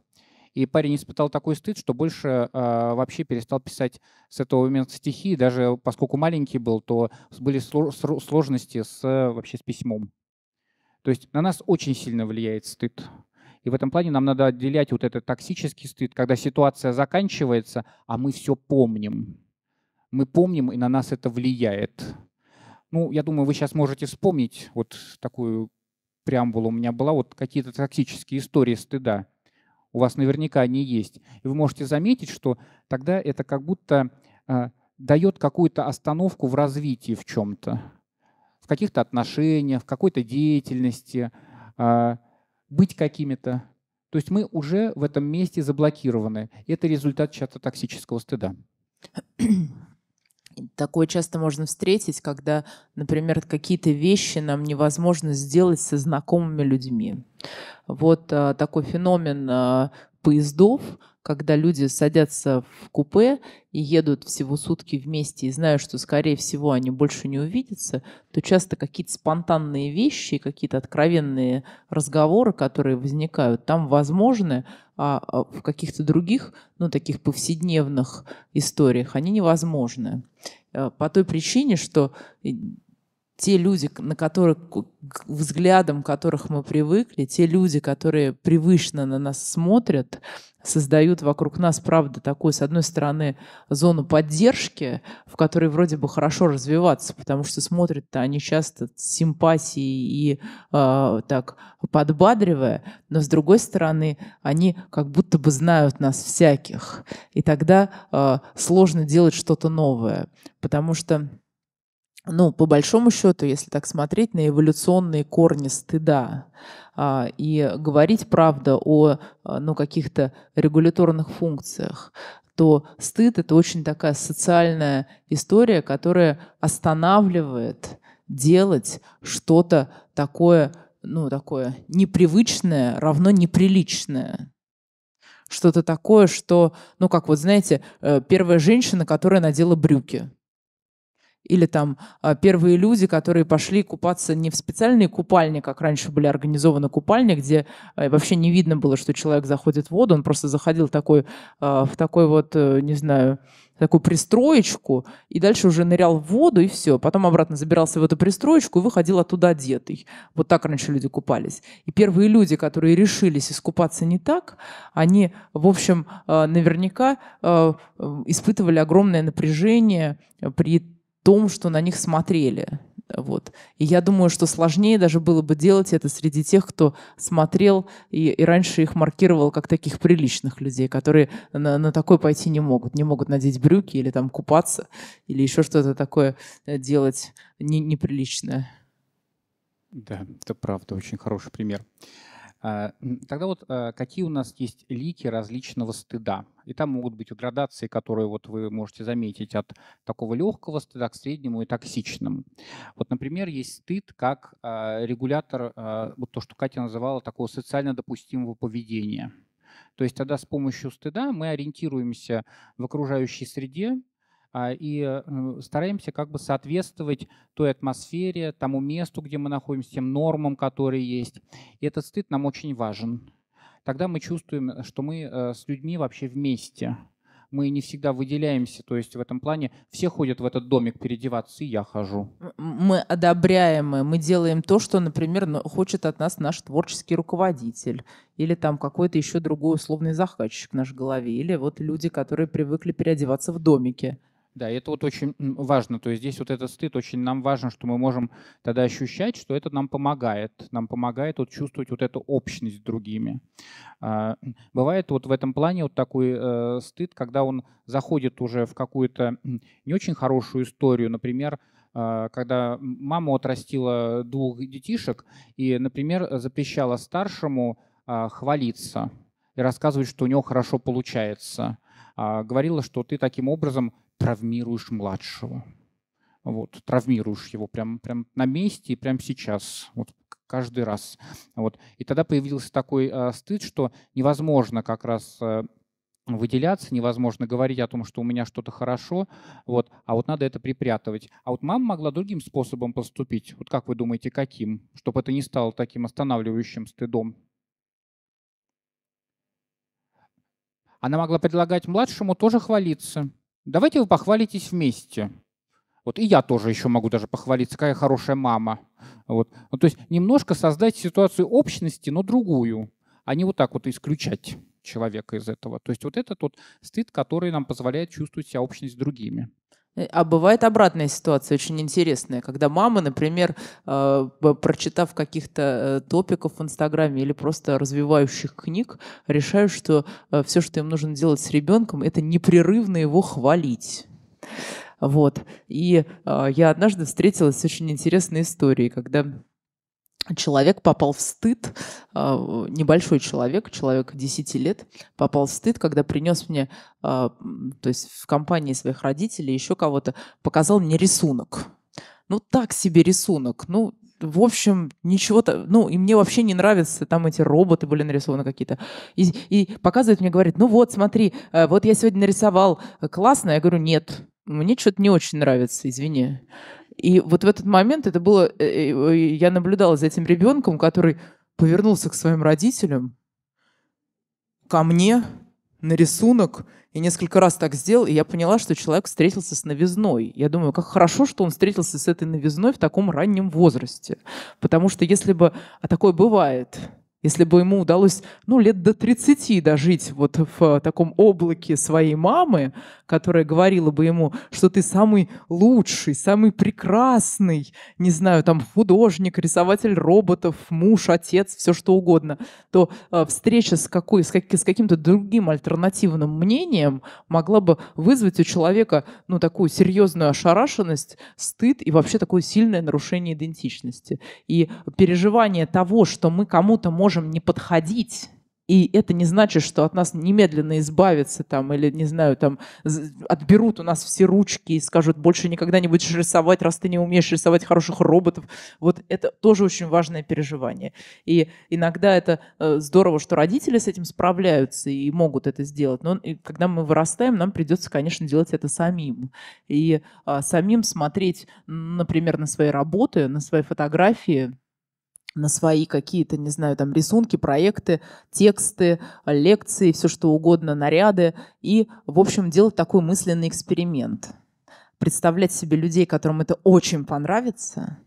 И парень испытал такой стыд, что больше э, вообще перестал писать с этого момента стихи. Даже поскольку маленький был, то были сложности с, вообще с письмом. То есть на нас очень сильно влияет стыд. И в этом плане нам надо отделять вот этот токсический стыд, когда ситуация заканчивается, а мы все помним. Мы помним, и на нас это влияет. Ну, я думаю, вы сейчас можете вспомнить вот такую преамбулу у меня была, вот какие-то токсические истории стыда у вас наверняка они есть. И вы можете заметить, что тогда это как будто э, дает какую-то остановку в развитии в чем-то, в каких-то отношениях, в какой-то деятельности, э, быть какими-то. То есть мы уже в этом месте заблокированы. Это результат часто токсического стыда. Такое часто можно встретить, когда, например, какие-то вещи нам невозможно сделать со знакомыми людьми. Вот а, такой феномен а, поездов, когда люди садятся в купе и едут всего сутки вместе и знают, что, скорее всего, они больше не увидятся, то часто какие-то спонтанные вещи, какие-то откровенные разговоры, которые возникают, там возможны, а, а в каких-то других, ну, таких повседневных историях они невозможны. Э, по той причине, что те люди, на которых, взглядом которых мы привыкли, те люди, которые привычно на нас смотрят, создают вокруг нас, правда, такую, с одной стороны, зону поддержки, в которой вроде бы хорошо развиваться, потому что смотрят-то они часто с симпатией и э, так подбадривая, но с другой стороны, они как будто бы знают нас всяких, и тогда э, сложно делать что-то новое, потому что ну, по большому счету, если так смотреть на эволюционные корни стыда а, и говорить, правда, о а, ну, каких-то регуляторных функциях, то стыд — это очень такая социальная история, которая останавливает делать что-то такое, ну, такое непривычное, равно неприличное. Что-то такое, что, ну, как вот, знаете, э, первая женщина, которая надела брюки — Или там а, первые люди, которые пошли купаться не в специальные купальни, как раньше были организованы купальни, где а, вообще не видно было, что человек заходит в воду, он просто заходил такой, а, в такой вот, э, не знаю, такую пристроечку, и дальше уже нырял в воду, и все. Потом обратно забирался в эту пристроечку и выходил оттуда одетый. Вот так раньше люди купались. И первые люди, которые решились искупаться не так, они, в общем, наверняка испытывали огромное напряжение при том, что на них смотрели. Вот. И я думаю, что сложнее даже было бы делать это среди тех, кто смотрел и, и раньше их маркировал как таких приличных людей, которые на, на такое пойти не могут. Не могут надеть брюки или там купаться, или еще что-то такое э, делать не, неприличное. Да, это правда, очень хороший пример. А, тогда вот а, какие у нас есть лики различного стыда? И там могут быть градации, которые вот вы можете заметить от такого легкого стыда к среднему и токсичному. Вот, например, есть стыд как а, регулятор, вот то, что Катя называла, такого социально допустимого поведения. То есть тогда с помощью стыда мы ориентируемся в окружающей среде, и э, стараемся как бы соответствовать той атмосфере, тому месту, где мы находимся, тем нормам, которые есть. И этот стыд нам очень важен. Тогда мы чувствуем, что мы э, с людьми вообще вместе. Мы не всегда выделяемся, то есть в этом плане все ходят в этот домик переодеваться, и я хожу. Мы одобряем, мы делаем то, что, например, хочет от нас наш творческий руководитель, или там какой-то еще другой условный заказчик в нашей голове, или вот люди, которые привыкли переодеваться в домике. Да, это вот очень важно. То есть здесь вот этот стыд очень нам важен, что мы можем тогда ощущать, что это нам помогает. Нам помогает вот чувствовать вот эту общность с другими. А, бывает вот в этом плане вот такой э, стыд, когда он заходит уже в какую-то не очень хорошую историю. Например, э, когда мама отрастила двух детишек и, например, запрещала старшему э, хвалиться и рассказывать, что у него хорошо получается. А, говорила, что ты таким образом травмируешь младшего. Вот, травмируешь его прямо прям на месте и прямо сейчас, вот каждый раз. Вот. И тогда появился такой э, стыд, что невозможно как раз э, выделяться, невозможно говорить о том, что у меня что-то хорошо, вот, а вот надо это припрятывать. А вот мама могла другим способом поступить. Вот как вы думаете, каким? Чтобы это не стало таким останавливающим стыдом. Она могла предлагать младшему тоже хвалиться. Давайте вы похвалитесь вместе. Вот и я тоже еще могу даже похвалиться, какая хорошая мама. Вот. Ну, то есть немножко создать ситуацию общности, но другую, а не вот так вот исключать человека из этого. То есть вот этот вот стыд, который нам позволяет чувствовать себя общность с другими. Э, а бывает обратная ситуация, очень интересная, когда мамы, например, э, прочитав каких-то э, топиков в Инстаграме или просто развивающих книг, решают, что все, что им нужно делать с ребенком, это непрерывно его хвалить. Вот. И я однажды встретилась с очень интересной историей, когда человек попал в стыд, а, небольшой человек, человек 10 лет, попал в стыд, когда принес мне, а, то есть в компании своих родителей, еще кого-то, показал мне рисунок. Ну, так себе рисунок. Ну, в общем, ничего-то, ну, и мне вообще не нравятся, там эти роботы были нарисованы какие-то. И, и показывает мне, говорит, ну вот, смотри, э, вот я сегодня нарисовал, э, классно. Я говорю, нет, мне что-то не очень нравится, извини. И вот в этот момент это было... Э, э, я наблюдала за этим ребенком, который повернулся к своим родителям, ко мне, на рисунок, и несколько раз так сделал, и я поняла, что человек встретился с новизной. Я думаю, как хорошо, что он встретился с этой новизной в таком раннем возрасте. Потому что если бы... А такое бывает если бы ему удалось, ну, лет до 30 дожить вот в таком облаке своей мамы, которая говорила бы ему, что ты самый лучший, самый прекрасный, не знаю, там, художник, рисователь роботов, муж, отец, все что угодно, то э, встреча с, какой, с, как, с каким-то другим альтернативным мнением могла бы вызвать у человека, ну, такую серьезную ошарашенность, стыд и вообще такое сильное нарушение идентичности. И переживание того, что мы кому-то можем можем не подходить и это не значит, что от нас немедленно избавятся там, или, не знаю, там, отберут у нас все ручки и скажут, больше никогда не будешь рисовать, раз ты не умеешь рисовать хороших роботов. Вот это тоже очень важное переживание. И иногда это э, здорово, что родители с этим справляются и могут это сделать. Но когда мы вырастаем, нам придется, конечно, делать это самим. И а, самим смотреть, например, на свои работы, на свои фотографии, на свои какие-то, не знаю, там рисунки, проекты, тексты, лекции, все что угодно, наряды. И, в общем, делать такой мысленный эксперимент. Представлять себе людей, которым это очень понравится,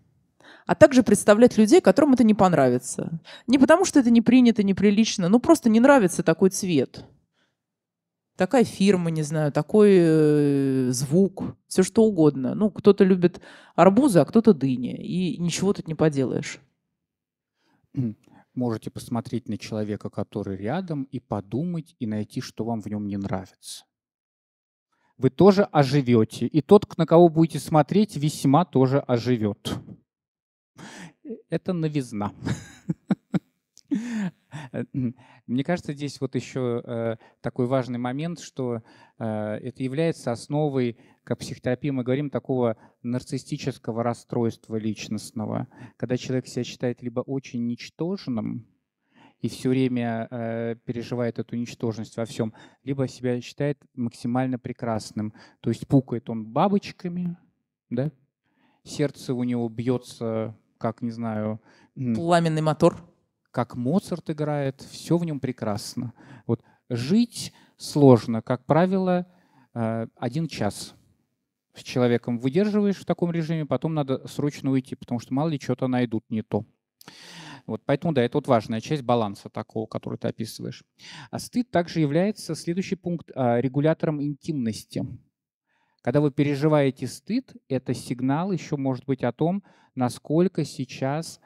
а также представлять людей, которым это не понравится. Не потому, что это не принято, неприлично, ну просто не нравится такой цвет. Такая фирма, не знаю, такой э, звук, все что угодно. Ну, кто-то любит арбузы, а кто-то дыни. И ничего тут не поделаешь можете посмотреть на человека, который рядом, и подумать, и найти, что вам в нем не нравится. Вы тоже оживете. И тот, на кого будете смотреть, весьма тоже оживет. Это новизна. Мне кажется, здесь вот еще э, такой важный момент, что э, это является основой, как психотерапии мы говорим, такого нарциссического расстройства личностного, когда человек себя считает либо очень ничтожным, и все время э, переживает эту ничтожность во всем, либо себя считает максимально прекрасным. То есть пукает он бабочками, да? сердце у него бьется, как, не знаю... Пламенный мотор как Моцарт играет, все в нем прекрасно. Вот жить сложно, как правило, э, один час с человеком выдерживаешь в таком режиме, потом надо срочно уйти, потому что мало ли что-то найдут не то. Вот, поэтому, да, это вот важная часть баланса такого, который ты описываешь. А стыд также является, следующий пункт, а, регулятором интимности. Когда вы переживаете стыд, это сигнал еще может быть о том, насколько сейчас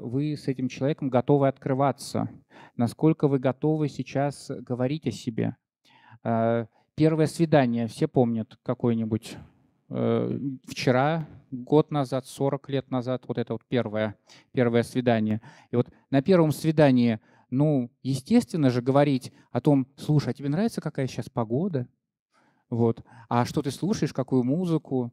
вы с этим человеком готовы открываться, насколько вы готовы сейчас говорить о себе. А, первое свидание, все помнят какое-нибудь э, вчера, год назад, 40 лет назад, вот это вот первое, первое свидание. И вот на первом свидании, ну, естественно же говорить о том, слушай, а тебе нравится, какая сейчас погода? Вот. А что ты слушаешь, какую музыку?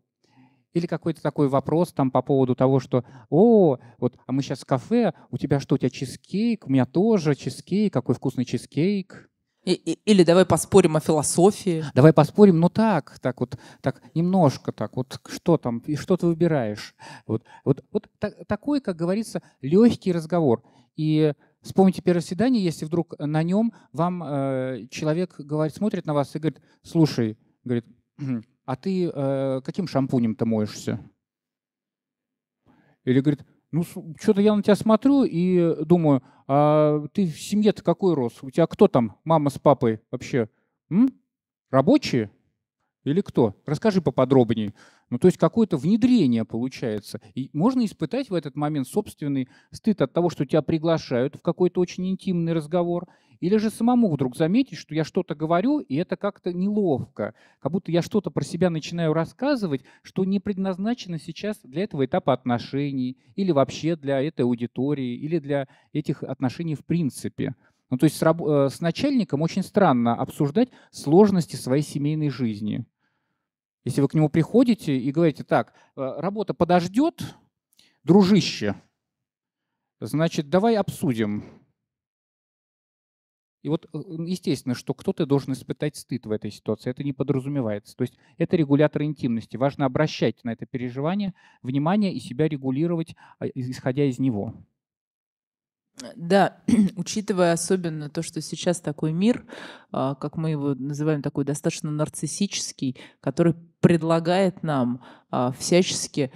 Или какой-то такой вопрос там по поводу того, что, о, вот, а мы сейчас в кафе, у тебя что, у тебя чизкейк, у меня тоже чизкейк, какой вкусный чизкейк. И, и, или давай поспорим о философии. Давай поспорим, ну так, так вот, так немножко так, вот что там, и что ты выбираешь. Вот, вот, вот так, такой, как говорится, легкий разговор. И вспомните первое свидание, если вдруг на нем вам э, человек говорит, смотрит на вас и говорит, слушай, говорит, а ты э, каким шампунем-то моешься? Или говорит, ну, что-то я на тебя смотрю и думаю, а ты в семье-то какой рос? У тебя кто там, мама с папой вообще? М? Рабочие? Или кто? Расскажи поподробнее. Ну, то есть какое-то внедрение получается. И можно испытать в этот момент собственный стыд от того, что тебя приглашают в какой-то очень интимный разговор, или же самому вдруг заметить, что я что-то говорю, и это как-то неловко. Как будто я что-то про себя начинаю рассказывать, что не предназначено сейчас для этого этапа отношений, или вообще для этой аудитории, или для этих отношений в принципе. Ну, то есть с, э, с начальником очень странно обсуждать сложности своей семейной жизни. Если вы к нему приходите и говорите, так, э, работа подождет, дружище, значит, давай обсудим, и вот э, естественно, что кто-то должен испытать стыд в этой ситуации. Это не подразумевается. То есть это регулятор интимности. Важно обращать на это переживание внимание и себя регулировать, а, исходя из него. Да, учитывая особенно то, что сейчас такой мир, а, как мы его называем, такой достаточно нарциссический, который предлагает нам а, всячески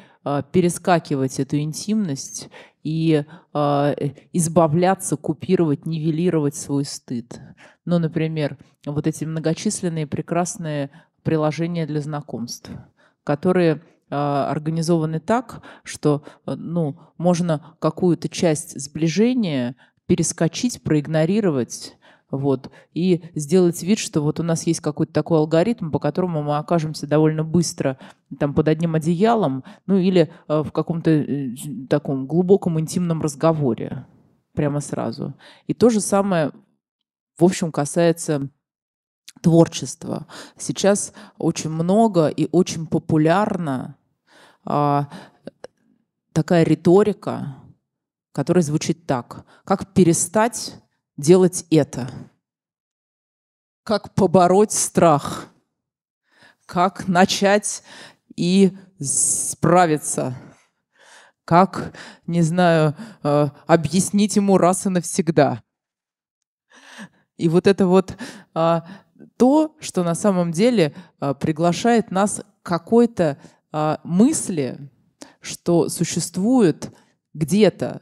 перескакивать эту интимность и э, избавляться, купировать, нивелировать свой стыд. Ну, например, вот эти многочисленные прекрасные приложения для знакомств, которые организованы так, что ну, можно какую-то часть сближения перескочить, проигнорировать, вот, и сделать вид, что вот у нас есть какой-то такой алгоритм, по которому мы окажемся довольно быстро там под одним одеялом, ну или э, в каком-то э, таком глубоком интимном разговоре прямо сразу. И то же самое в общем, касается творчества. Сейчас очень много и очень популярна а, такая риторика, которая звучит так. Как перестать делать это? Как побороть страх? Как начать и справиться? Как, не знаю, э, объяснить ему раз и навсегда? И вот это вот а, то, что на самом деле а, приглашает нас к какой-то а, мысли, что существует где-то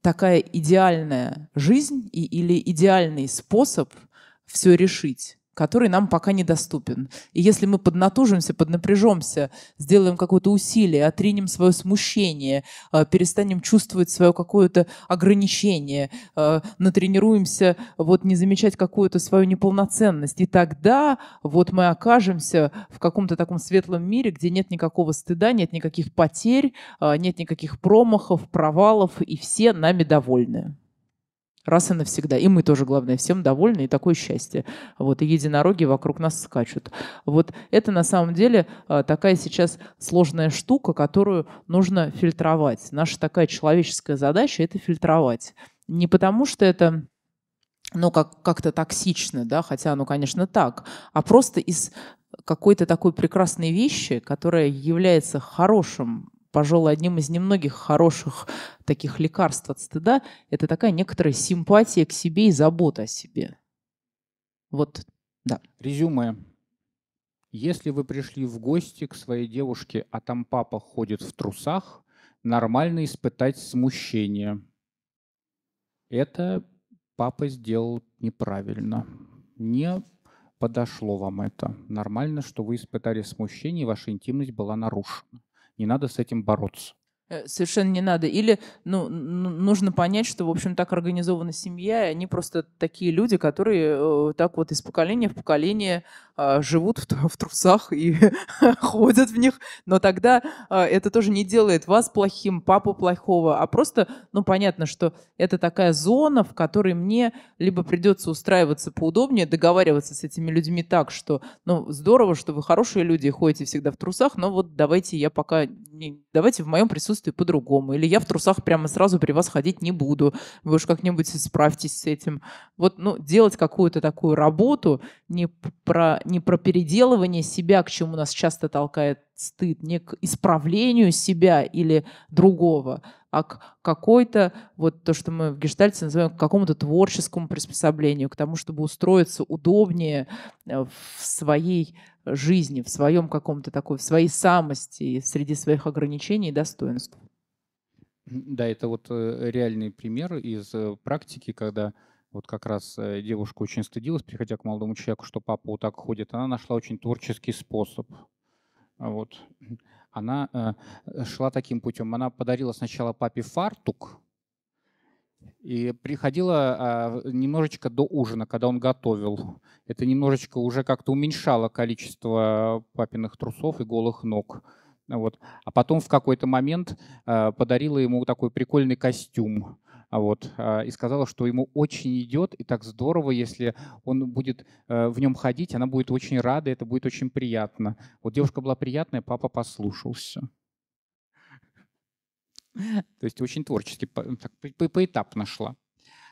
такая идеальная жизнь и, или идеальный способ все решить который нам пока недоступен. И если мы поднатужимся, поднапряжемся, сделаем какое-то усилие, отринем свое смущение, э, перестанем чувствовать свое какое-то ограничение, э, натренируемся вот не замечать какую-то свою неполноценность, и тогда вот мы окажемся в каком-то таком светлом мире, где нет никакого стыда, нет никаких потерь, э, нет никаких промахов, провалов, и все нами довольны раз и навсегда. И мы тоже, главное, всем довольны, и такое счастье. Вот, и единороги вокруг нас скачут. Вот это на самом деле а, такая сейчас сложная штука, которую нужно фильтровать. Наша такая человеческая задача — это фильтровать. Не потому что это ну, как, как-то токсично, да, хотя оно, конечно, так, а просто из какой-то такой прекрасной вещи, которая является хорошим пожалуй, одним из немногих хороших таких лекарств от стыда, это такая некоторая симпатия к себе и забота о себе. Вот, да. Резюме. Если вы пришли в гости к своей девушке, а там папа ходит в трусах, нормально испытать смущение. Это папа сделал неправильно. Не подошло вам это. Нормально, что вы испытали смущение, и ваша интимность была нарушена. Не надо с этим бороться. Э, совершенно не надо. Или ну, нужно понять, что, в общем, так организована семья, и они просто такие люди, которые э, так вот из поколения в поколение э, живут в, в трусах и ходят в них. Но тогда э, это тоже не делает вас плохим, папу плохого, а просто, ну, понятно, что это такая зона, в которой мне либо придется устраиваться поудобнее, договариваться с этими людьми так, что, ну, здорово, что вы хорошие люди, ходите всегда в трусах, но вот давайте я пока, не, давайте в моем присутствии присутствии по-другому. Или я в трусах прямо сразу при вас ходить не буду. Вы уж как-нибудь справьтесь с этим. Вот, ну, делать какую-то такую работу не про, не про переделывание себя, к чему нас часто толкает стыд, не к исправлению себя или другого, а к какой-то, вот то, что мы в гештальте называем, к какому-то творческому приспособлению, к тому, чтобы устроиться удобнее э, в своей жизни, в своем каком-то такой, в своей самости, среди своих ограничений и достоинств. Да, это вот э, реальный пример из э, практики, когда вот как раз девушка очень стыдилась, приходя к молодому человеку, что папа вот так ходит. Она нашла очень творческий способ. Вот она э, шла таким путем. Она подарила сначала папе фартук и приходила а, немножечко до ужина, когда он готовил. Это немножечко уже как-то уменьшало количество папиных трусов и голых ног. Вот. А потом в какой-то момент э, подарила ему такой прикольный костюм а вот, а, и сказала, что ему очень идет, и так здорово, если он будет э, в нем ходить, она будет очень рада, это будет очень приятно. Вот девушка была приятная, папа послушался. То есть очень творчески, так, поэтапно шла.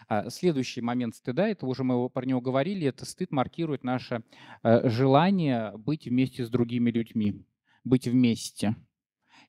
А, следующий момент стыда, это уже мы про него говорили, это стыд маркирует наше э, желание быть вместе с другими людьми, быть вместе.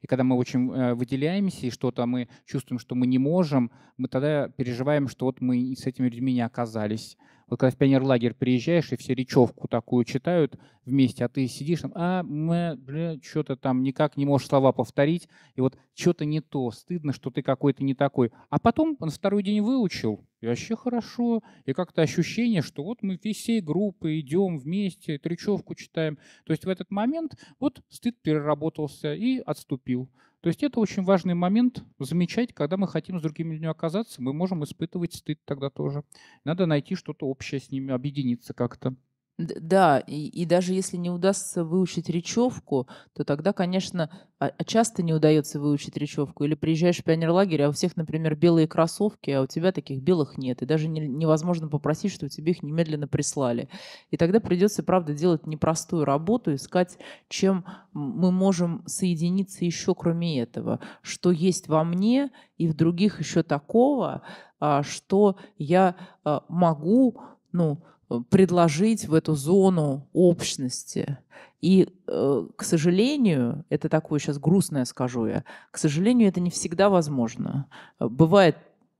И когда мы очень э, выделяемся и что-то мы чувствуем, что мы не можем, мы тогда переживаем, что вот мы с этими людьми не оказались. Вот когда в пионерлагерь приезжаешь, и все речевку такую читают вместе, а ты сидишь там, а, мы, бля, что-то там никак не можешь слова повторить, и вот что-то не то, стыдно, что ты какой-то не такой. А потом на второй день выучил, и вообще хорошо, и как-то ощущение, что вот мы всей группой идем вместе, речевку читаем. То есть в этот момент вот стыд переработался и отступил. То есть это очень важный момент замечать, когда мы хотим с другими людьми оказаться, мы можем испытывать стыд тогда тоже. Надо найти что-то общее с ними, объединиться как-то. Да, и, и даже если не удастся выучить речевку, то тогда, конечно, а, а часто не удается выучить речевку. Или приезжаешь в пионерлагерь, а у всех, например, белые кроссовки, а у тебя таких белых нет. И даже не- невозможно попросить, чтобы тебе их немедленно прислали. И тогда придется, правда, делать непростую работу, искать, чем мы можем соединиться еще кроме этого. Что есть во мне и в других еще такого, а, что я а, могу, ну, предложить в эту зону общности. И, э, к сожалению, это такое сейчас грустное скажу я, к сожалению, это не всегда возможно. Э, Бывают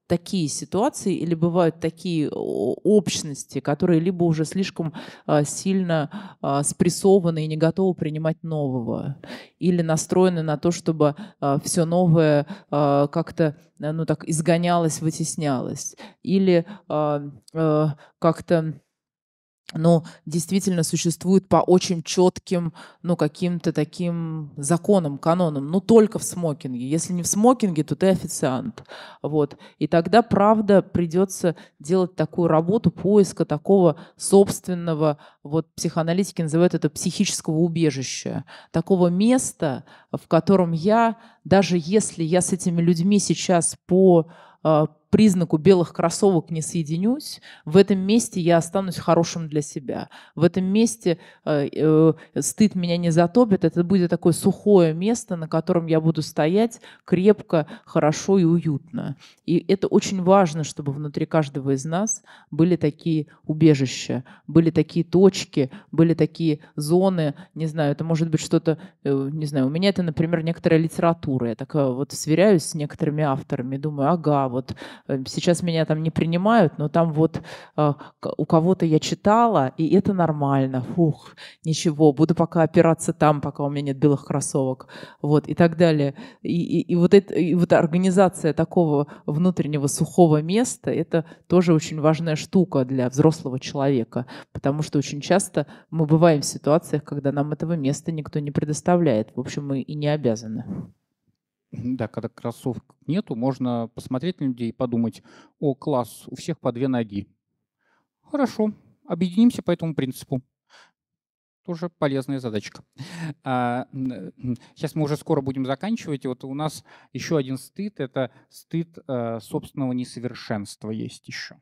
такие ситуации или бывают такие общности, которые либо уже слишком а, сильно спрессованы и не готовы принимать нового, или настроены на то, чтобы все новое как-то э, ну, так изгонялось, вытеснялось, или э, как-то ну, действительно существует по очень четким, ну, каким-то таким законам, канонам. Ну, только в смокинге. Если не в смокинге, то ты официант. Вот. И тогда, правда, придется делать такую работу поиска такого собственного, вот психоаналитики называют это психического убежища. Такого места, в котором я, даже если я с этими людьми сейчас по а, признаку белых кроссовок не соединюсь, в этом месте я останусь хорошим для себя. В этом месте э, э, стыд меня не затопит, это будет такое сухое место, на котором я буду стоять крепко, хорошо и уютно. И это очень важно, чтобы внутри каждого из нас были такие убежища, были такие точки, были такие зоны, не знаю, это может быть что-то, э, не знаю, у меня это, например, некоторая литература. Я так э, вот сверяюсь с некоторыми авторами, думаю, ага, вот сейчас меня там не принимают, но там вот э, у кого-то я читала, и это нормально. Фух, ничего, буду пока опираться там, пока у меня нет белых кроссовок. Вот, и так далее. И, и, и вот, это, и вот организация такого внутреннего сухого места, это тоже очень важная штука для взрослого человека, потому что очень часто мы бываем в ситуациях, когда нам этого места никто не предоставляет. В общем, мы и не обязаны. Да, когда кроссовок нету, можно посмотреть на людей и подумать, о, класс, у всех по две ноги. Хорошо, объединимся по этому принципу. Тоже полезная задачка. Сейчас мы уже скоро будем заканчивать. И вот у нас еще один стыд – это стыд э, собственного несовершенства есть еще.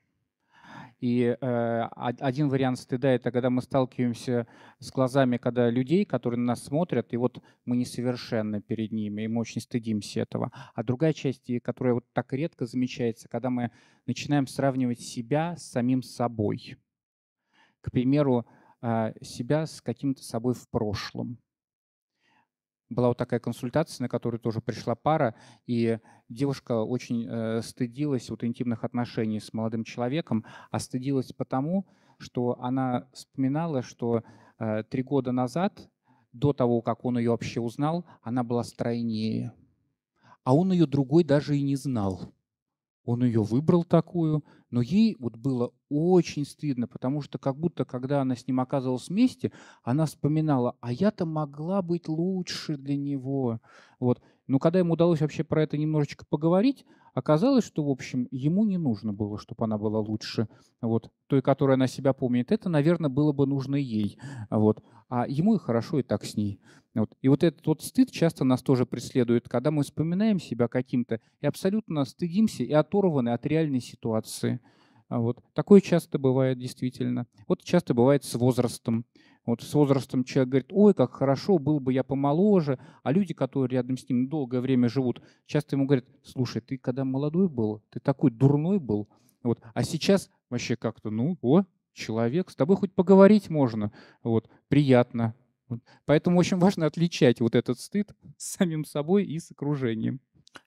И э, од- один вариант стыда – это когда мы сталкиваемся с глазами, когда людей, которые на нас смотрят, и вот мы несовершенны перед ними, и мы очень стыдимся этого. А другая часть, которая вот так редко замечается, когда мы начинаем сравнивать себя с самим собой. К примеру, а, себя с каким-то собой в прошлом. Была вот такая консультация, на которую тоже пришла пара, и девушка очень э, стыдилась вот интимных отношений с молодым человеком, а стыдилась потому, что она вспоминала, что э, три года назад, до того, как он ее вообще узнал, она была стройнее. А он ее другой даже и не знал. Он ее выбрал такую, но ей вот было очень стыдно, потому что как будто, когда она с ним оказывалась вместе, она вспоминала, а я-то могла быть лучше для него. Вот. Но когда ему удалось вообще про это немножечко поговорить, оказалось, что, в общем, ему не нужно было, чтобы она была лучше. Вот. Той, которой она себя помнит, это, наверное, было бы нужно ей. Вот. А ему и хорошо и так с ней. Вот. И вот этот вот стыд часто нас тоже преследует, когда мы вспоминаем себя каким-то и абсолютно стыдимся и оторваны от реальной ситуации. Вот. Такое часто бывает действительно. Вот часто бывает с возрастом. Вот с возрастом человек говорит, ой, как хорошо, был бы я помоложе. А люди, которые рядом с ним долгое время живут, часто ему говорят, слушай, ты когда молодой был, ты такой дурной был. Вот. А сейчас вообще как-то, ну, о, человек, с тобой хоть поговорить можно. Вот. Приятно. Поэтому очень важно отличать вот этот стыд с самим собой и с окружением.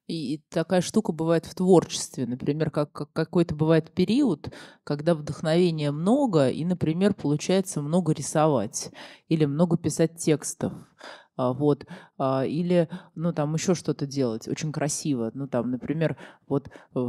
И такая штука бывает в творчестве. Например, как, как какой-то бывает период, когда вдохновения много, и, например, получается много рисовать или много писать текстов. А, Вот. А, Или, ну, там еще что-то делать очень красиво. Ну, там, например, вот э,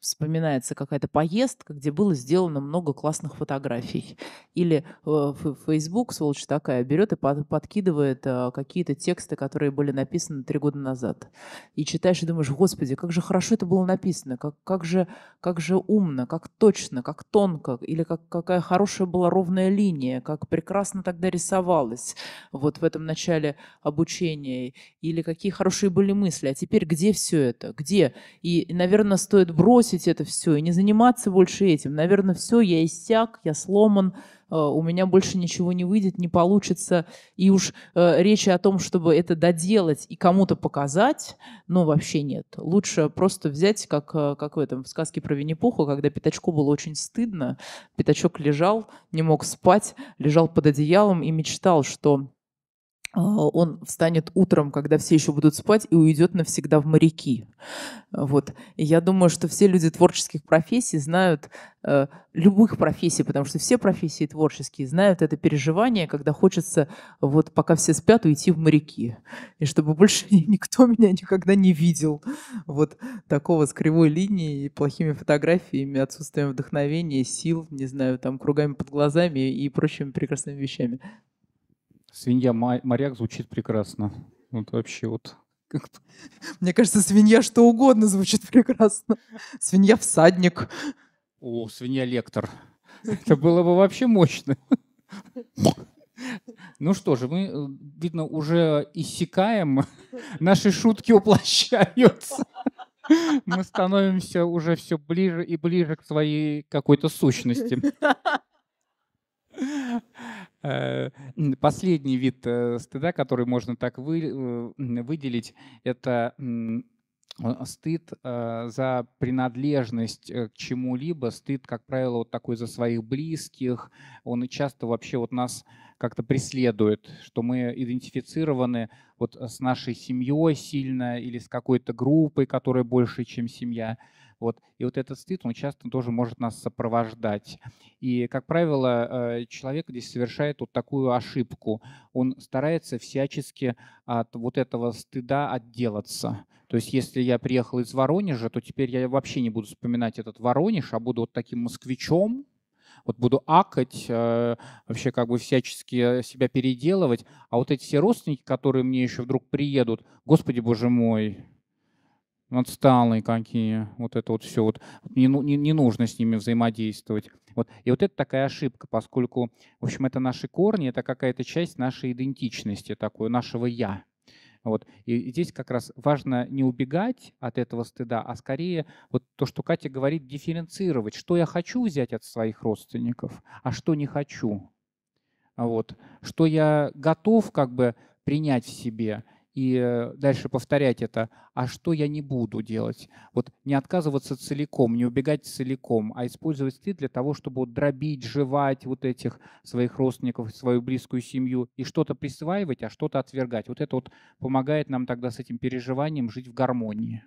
вспоминается какая-то поездка, где было сделано много классных фотографий. Или э, Facebook, сволочь такая, берет и подкидывает э, какие-то тексты, которые были написаны три года назад. И читаешь и думаешь, господи, как же хорошо это было написано, как, как, же, как же умно, как точно, как тонко, или как, какая хорошая была ровная линия, как прекрасно тогда рисовалось вот в этом начале обучения, или какие хорошие были мысли. А теперь где все это? Где? И, наверное, стоит бросить бросить это все и не заниматься больше этим. Наверное, все, я иссяк, я сломан, э, у меня больше ничего не выйдет, не получится. И уж э, речи о том, чтобы это доделать и кому-то показать, ну, вообще нет. Лучше просто взять, как, э, как в этом в сказке про Винни-Пуха, когда Пятачку было очень стыдно. Пятачок лежал, не мог спать, лежал под одеялом и мечтал, что он встанет утром, когда все еще будут спать, и уйдет навсегда в моряки. Вот. И я думаю, что все люди творческих профессий знают, э, любых профессий, потому что все профессии творческие знают это переживание, когда хочется, вот пока все спят, уйти в моряки. И чтобы больше никто меня никогда не видел. Вот такого с кривой линией, плохими фотографиями, отсутствием вдохновения, сил, не знаю, там кругами под глазами и прочими прекрасными вещами. Свинья моряк звучит прекрасно. Вот вообще вот. Мне кажется, свинья что угодно звучит прекрасно. Свинья всадник. О, свинья лектор. Это было бы вообще мощно. Ну что же, мы, э, видно, уже иссякаем. Наши шутки уплощаются. Мы становимся уже все ближе и ближе к своей какой-то сущности. Э, последний вид э, стыда, который можно так э, выделить, это стыд за принадлежность к чему-либо, стыд, как правило, вот такой за своих близких, он часто вообще вот нас как-то преследует, что мы идентифицированы вот с нашей семьей сильно или с какой-то группой, которая больше, чем семья. Вот. И вот этот стыд, он часто тоже может нас сопровождать. И, как правило, э, человек здесь совершает вот такую ошибку. Он старается всячески от вот этого стыда отделаться. То есть если я приехал из Воронежа, то теперь я вообще не буду вспоминать этот Воронеж, а буду вот таким москвичом, вот буду акать, э, вообще как бы всячески себя переделывать. А вот эти все родственники, которые мне еще вдруг приедут, господи боже мой, отсталые какие, вот это вот все, вот не, ну, не, не нужно с ними взаимодействовать. Вот. И вот это такая ошибка, поскольку, в общем, это наши корни, это какая-то часть нашей идентичности, такой, нашего «я». Вот. И здесь как раз важно не убегать от этого стыда, а скорее вот то, что Катя говорит, дифференцировать, что я хочу взять от своих родственников, а что не хочу. Вот. Что я готов как бы принять в себе и э, дальше повторять это, а что я не буду делать? Вот не отказываться целиком, не убегать целиком, а использовать стыд для того, чтобы вот дробить, жевать вот этих своих родственников, свою близкую семью и что-то присваивать, а что-то отвергать. Вот это вот помогает нам тогда с этим переживанием жить в гармонии.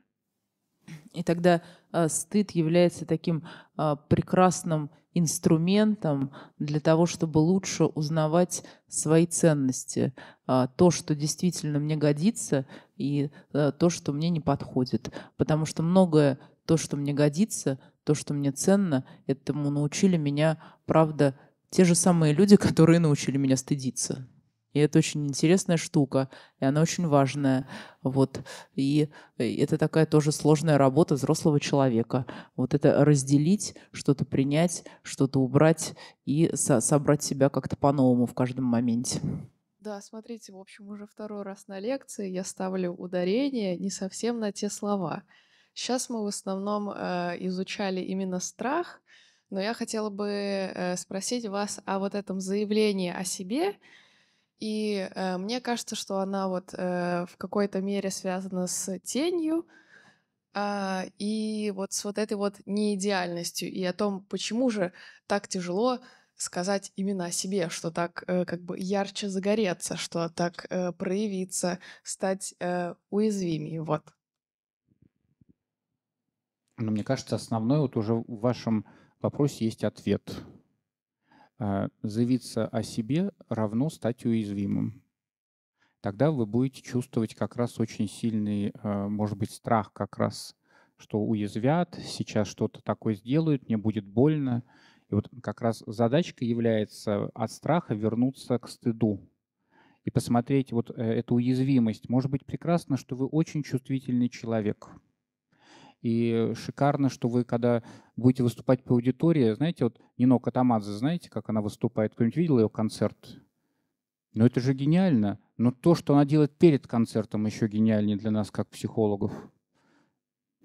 И тогда э, стыд является таким э, прекрасным инструментом для того, чтобы лучше узнавать свои ценности, э, то, что действительно мне годится, и э, то, что мне не подходит. Потому что многое, то, что мне годится, то, что мне ценно, этому научили меня, правда, те же самые люди, которые научили меня стыдиться. И это очень интересная штука, и она очень важная. Вот. И э, это такая тоже сложная работа взрослого человека. Вот это разделить, что-то принять, что-то убрать и со собрать себя как-то по-новому в каждом моменте. Да, смотрите, в общем, уже второй раз на лекции я ставлю ударение не совсем на те слова. Сейчас мы в основном э, изучали именно страх, но я хотела бы э, спросить вас о вот этом заявлении о себе, и э, мне кажется, что она вот э, в какой-то мере связана с тенью, э, и вот с вот этой вот неидеальностью, и о том, почему же так тяжело сказать именно о себе, что так э, как бы ярче загореться, что так э, проявиться, стать э, уязвимее, вот. Но мне кажется, основной вот уже в вашем вопросе есть ответ. А, заявиться о себе равно стать уязвимым. Тогда вы будете чувствовать как раз очень сильный, а, может быть, страх как раз, что уязвят, сейчас что-то такое сделают, мне будет больно. И вот как раз задачка является от страха вернуться к стыду и посмотреть вот э, эту уязвимость. Может быть прекрасно, что вы очень чувствительный человек. И шикарно, что вы, когда будете выступать по аудитории, знаете, вот Нино Катамадзе, знаете, как она выступает? Кто-нибудь видел ее концерт? Ну это же гениально. Но то, что она делает перед концертом, еще гениальнее для нас, как психологов.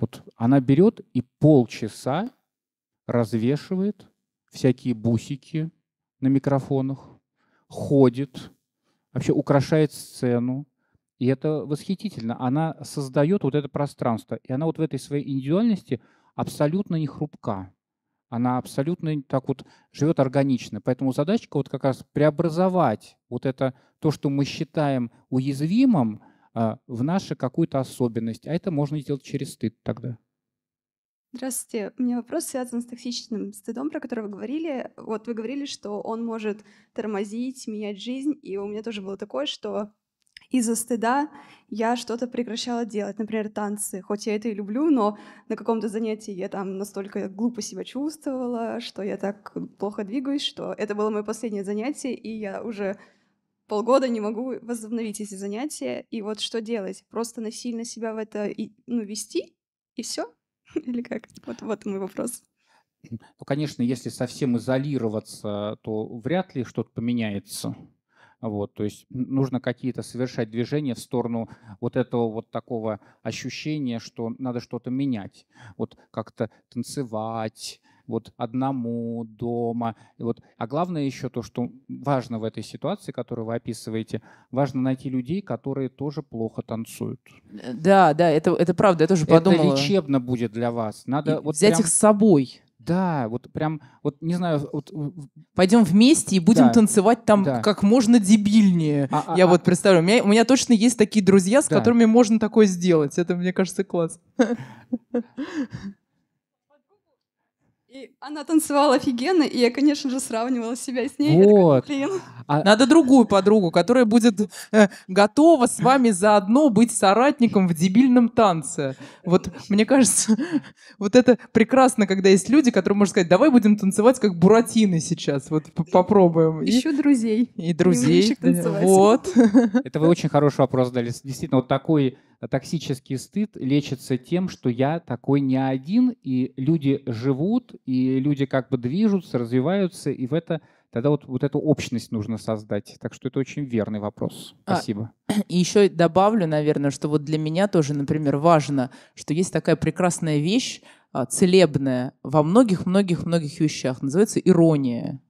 Вот она берет и полчаса развешивает всякие бусики на микрофонах, ходит, вообще украшает сцену. И это восхитительно. Она создает вот это пространство. И она вот в этой своей индивидуальности абсолютно не хрупка. Она абсолютно так вот живет органично. Поэтому задачка вот как раз преобразовать вот это, то, что мы считаем уязвимым, а, в нашу какую-то особенность. А это можно сделать через стыд тогда. Здравствуйте. У меня вопрос связан с токсичным стыдом, про который вы говорили. Вот вы говорили, что он может тормозить, менять жизнь. И у меня тоже было такое, что из-за стыда я что-то прекращала делать, например, танцы. Хоть я это и люблю, но на каком-то занятии я там настолько глупо себя чувствовала, что я так плохо двигаюсь, что это было мое последнее занятие, и я уже полгода не могу возобновить эти занятия. И вот что делать? Просто насильно себя в это ну, вести, и все? Или как? Вот, вот мой вопрос. Ну, конечно, если совсем изолироваться, то вряд ли что-то поменяется. Вот, то есть нужно какие-то совершать движения в сторону вот этого вот такого ощущения, что надо что-то менять. Вот как-то танцевать, вот одному дома. И вот, а главное еще то, что важно в этой ситуации, которую вы описываете, важно найти людей, которые тоже плохо танцуют. Э, да, да, это, это правда, я тоже подумала. Это лечебно будет для вас. Надо и вот взять прям... их с собой. Да, вот прям, вот не знаю, вот... пойдем вместе и будем да, танцевать там да. как можно дебильнее. А, Я а, вот представляю, у меня, у меня точно есть такие друзья, с да. которыми можно такое сделать. Это мне кажется класс. И она танцевала офигенно, и я, конечно же, сравнивала себя с ней. Вот. Такая, а... Надо другую подругу, которая будет э, готова с вами заодно быть соратником в дебильном танце. Вот мне кажется, вот это прекрасно, когда есть люди, которые можно сказать, давай будем танцевать как буратины сейчас, вот попробуем. Ищу друзей. И друзей. Вот. Это вы очень хороший вопрос дали. Действительно, вот такой токсический стыд лечится тем, что я такой не один, и люди живут, и люди как бы движутся, развиваются, и в это тогда вот, вот эту общность нужно создать. Так что это очень верный вопрос. А, Спасибо. А, и еще добавлю, наверное, что вот для меня тоже, например, важно, что есть такая прекрасная вещь, а, целебная во многих-многих-многих вещах, называется ирония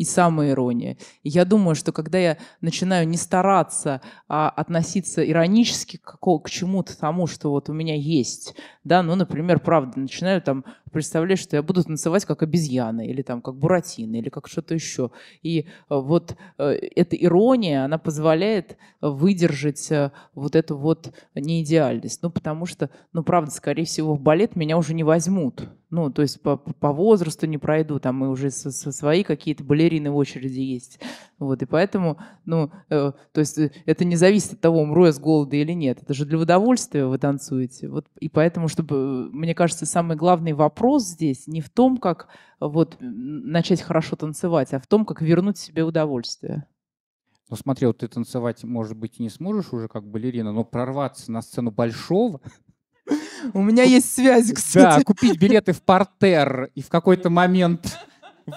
и самоирония. И я думаю, что когда я начинаю не стараться а относиться иронически к, к чему-то тому, что вот у меня есть, да, ну, например, правда, начинаю там представлять, что я буду танцевать как обезьяна, или там как буратино, или как что-то еще. И э, вот э, эта ирония, она позволяет выдержать э, вот эту вот неидеальность. Ну, потому что, ну, правда, скорее всего, в балет меня уже не возьмут. Ну, то есть по, по возрасту не пройду, там мы уже со свои какие-то балерины в очереди есть. Вот, и поэтому, ну, э, то есть это не зависит от того, умру я с голода или нет. Это же для удовольствия вы танцуете. Вот, и поэтому, чтобы, мне кажется, самый главный вопрос здесь не в том, как вот начать хорошо танцевать, а в том, как вернуть себе удовольствие. Ну смотри, вот ты танцевать, может быть, не сможешь уже как балерина, но прорваться на сцену большого у меня есть связь, кстати. Да, купить билеты в портер и в какой-то момент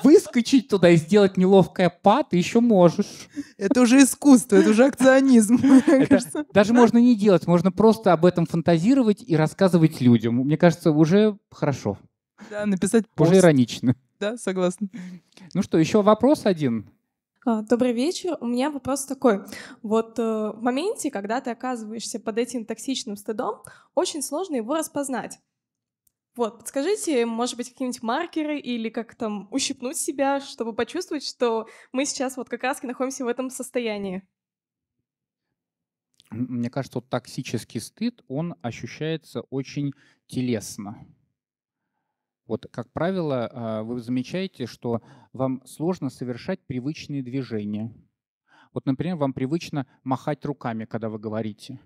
выскочить туда и сделать неловкое пад, ты еще можешь. Это уже искусство, это уже акционизм. Это даже можно не делать, можно просто об этом фантазировать и рассказывать людям. Мне кажется, уже хорошо. Да, написать пост. Уже иронично. Да, согласна. Ну что, еще вопрос один? А, добрый вечер. У меня вопрос такой. Вот э, в моменте, когда ты оказываешься под этим токсичным стыдом, очень сложно его распознать. Вот, подскажите, может быть, какие-нибудь маркеры или как там ущипнуть себя, чтобы почувствовать, что мы сейчас вот как раз находимся в этом состоянии? Мне кажется, вот токсический стыд, он ощущается очень телесно. Вот, как правило, а, вы замечаете, что вам сложно совершать привычные движения. Вот, например, вам привычно махать руками, когда вы говорите.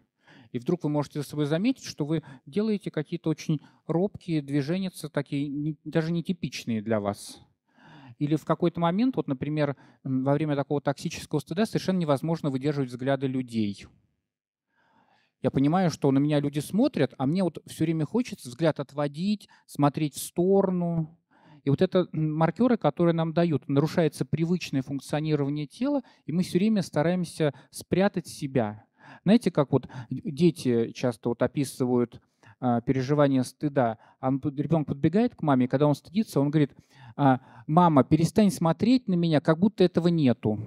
И вдруг вы можете за собой заметить, что вы делаете какие-то очень робкие движения, такие даже нетипичные для вас. Или в какой-то момент, вот, например, во время такого токсического стыда совершенно невозможно выдерживать взгляды людей. Я понимаю, что на меня люди смотрят, а мне вот все время хочется взгляд отводить, смотреть в сторону. И вот это маркеры, которые нам дают, нарушается привычное функционирование тела, и мы все время стараемся спрятать себя. Знаете, как вот дети часто вот описывают а, переживание стыда. А ребенок подбегает к маме, и когда он стыдится, он говорит, а, мама, перестань смотреть на меня, как будто этого нету.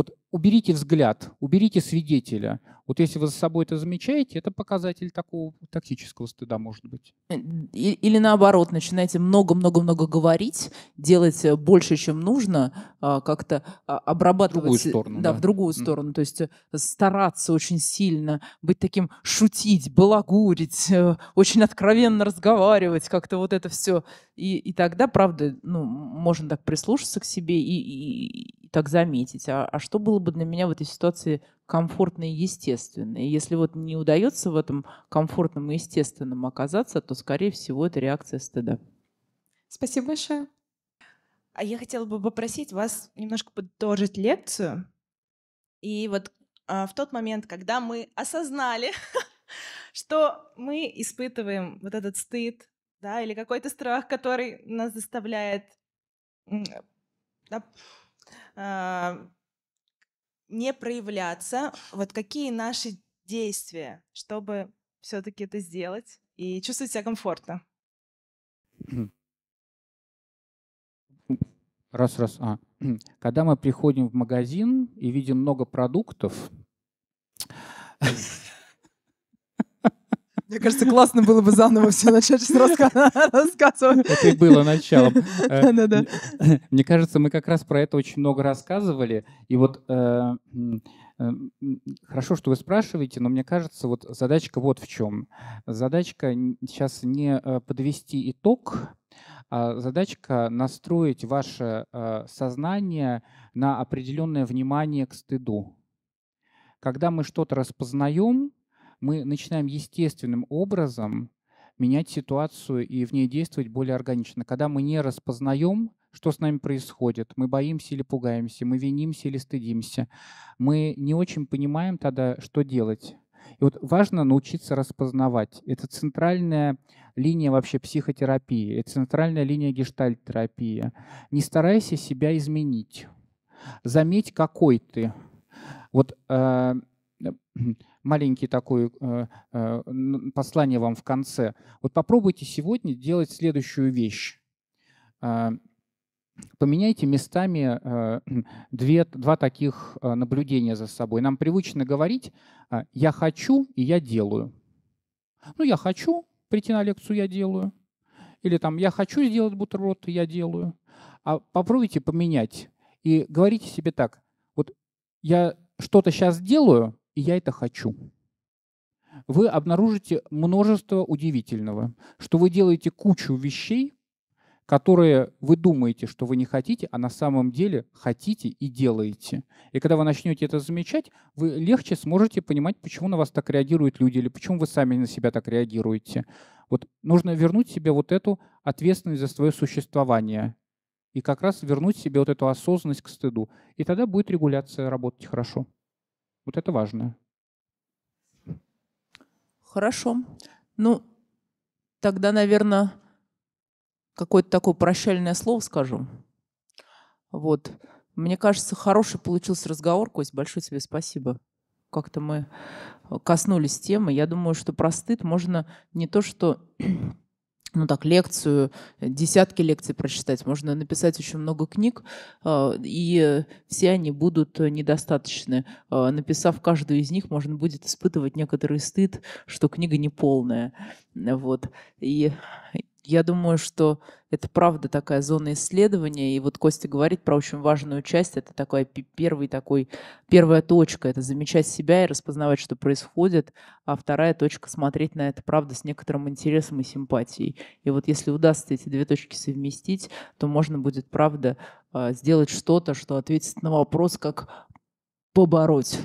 Вот уберите взгляд, уберите свидетеля. Вот если вы за собой это замечаете, это показатель такого токсического стыда, может быть. Э, или наоборот, начинаете много-много-много говорить, делать э, больше, чем нужно, а, как-то обрабатывать... В другую сторону. Да, да. в другую сторону. Mm. То есть э, стараться очень сильно, быть таким, шутить, балагурить, очень откровенно разговаривать, как-то вот это все. И, и тогда, правда, ну, можно так прислушаться к себе и, и так заметить. А, а что было бы для меня в этой ситуации комфортно и естественно. И если вот не удается в этом комфортном и естественном оказаться, то, скорее всего, это реакция стыда. Спасибо большое. А я хотела бы попросить вас немножко подытожить лекцию. И вот а, в тот момент, когда мы осознали, что мы испытываем вот этот стыд, да, или какой-то страх, который нас заставляет не проявляться, вот какие наши действия, чтобы все-таки это сделать и чувствовать себя комфортно? Раз, раз. А. Когда мы приходим в магазин и видим много продуктов, Мне кажется, классно было бы заново все начать рассказывать. Это и было началом. Э, мне кажется, мы как раз про это очень много рассказывали. И вот э, э, хорошо, что вы спрашиваете, но мне кажется, вот задачка вот в чем. Задачка сейчас не подвести итог, а задачка настроить ваше сознание на определенное внимание к стыду. Когда мы что-то распознаем, мы начинаем естественным образом менять ситуацию и в ней действовать более органично. Когда мы не распознаем, что с нами происходит, мы боимся или пугаемся, мы винимся или стыдимся, мы не очень понимаем тогда, что делать. И вот важно научиться распознавать. Это центральная линия вообще психотерапии, это центральная линия гештальт-терапии. Не старайся себя изменить. Заметь, какой ты. Вот э, маленький такой э, э, послание вам в конце. Вот попробуйте сегодня делать следующую вещь. Э, поменяйте местами две, два таких наблюдения за собой. Нам привычно говорить «я хочу» и «я делаю». Ну, я хочу прийти на лекцию, я делаю. Или там «я хочу сделать бутерброд, я делаю». А попробуйте поменять и говорите себе так. Вот я что-то сейчас делаю, и я это хочу. Вы обнаружите множество удивительного, что вы делаете кучу вещей, которые вы думаете, что вы не хотите, а на самом деле хотите и делаете. И когда вы начнете это замечать, вы легче сможете понимать, почему на вас так реагируют люди или почему вы сами на себя так реагируете. Вот нужно вернуть себе вот эту ответственность за свое существование и как раз вернуть себе вот эту осознанность к стыду. И тогда будет регуляция работать хорошо. Вот это важно. Хорошо. Ну, тогда, наверное, какое-то такое прощальное слово скажу. Вот. Мне кажется, хороший получился разговор, Кость. Большое тебе спасибо. Как-то мы коснулись темы. Я думаю, что про стыд можно не то, что ну так, лекцию, десятки лекций прочитать, можно написать очень много книг, а, и все они будут недостаточны. А, написав каждую из них, можно будет испытывать некоторый стыд, что книга не полная. Вот. И я думаю, что это правда такая зона исследования. И вот Костя говорит про очень важную часть. Это такой первый такой, первая точка. Это замечать себя и распознавать, что происходит. А вторая точка — смотреть на это, правда, с некоторым интересом и симпатией. И вот если удастся эти две точки совместить, то можно будет, правда, а, сделать что-то, что ответит на вопрос, как побороть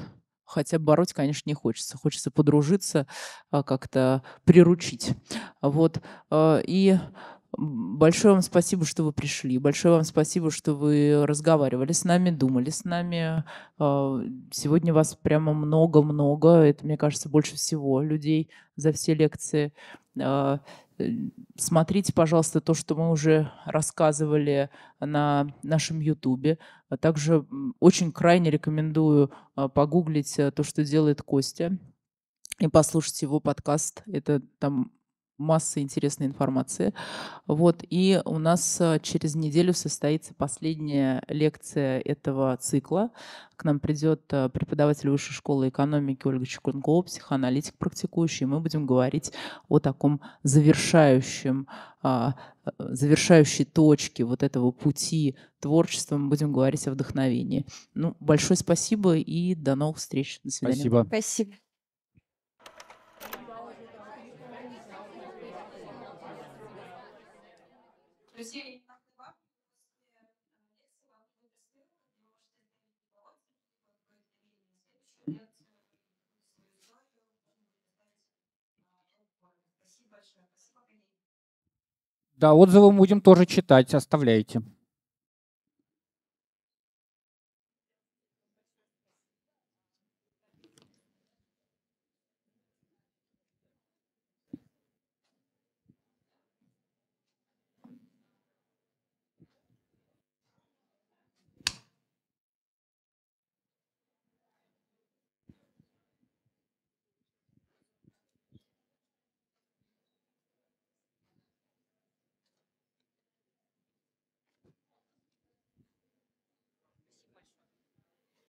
хотя бороть, конечно, не хочется. Хочется подружиться, а, как-то приручить. Вот. А, и Большое вам спасибо, что вы пришли. Большое вам спасибо, что вы разговаривали с нами, думали с нами. А, сегодня вас прямо много-много. Это, мне кажется, больше всего людей за все лекции. А, э, смотрите, пожалуйста, то, что мы уже рассказывали на нашем Ютубе. А также очень крайне рекомендую погуглить э, то, что делает Костя и послушать его подкаст. Это там масса интересной информации. Вот, и у нас э, через неделю состоится последняя лекция этого цикла. К нам придет э, преподаватель Высшей школы экономики Ольга Чекункова, психоаналитик практикующий. Мы будем говорить о таком завершающем, а, э, завершающей точке вот этого пути творчества. Мы будем говорить о вдохновении. Ну, большое спасибо и до новых встреч. До свидания. Спасибо. Спасибо. Да, отзывы будем тоже читать, оставляйте.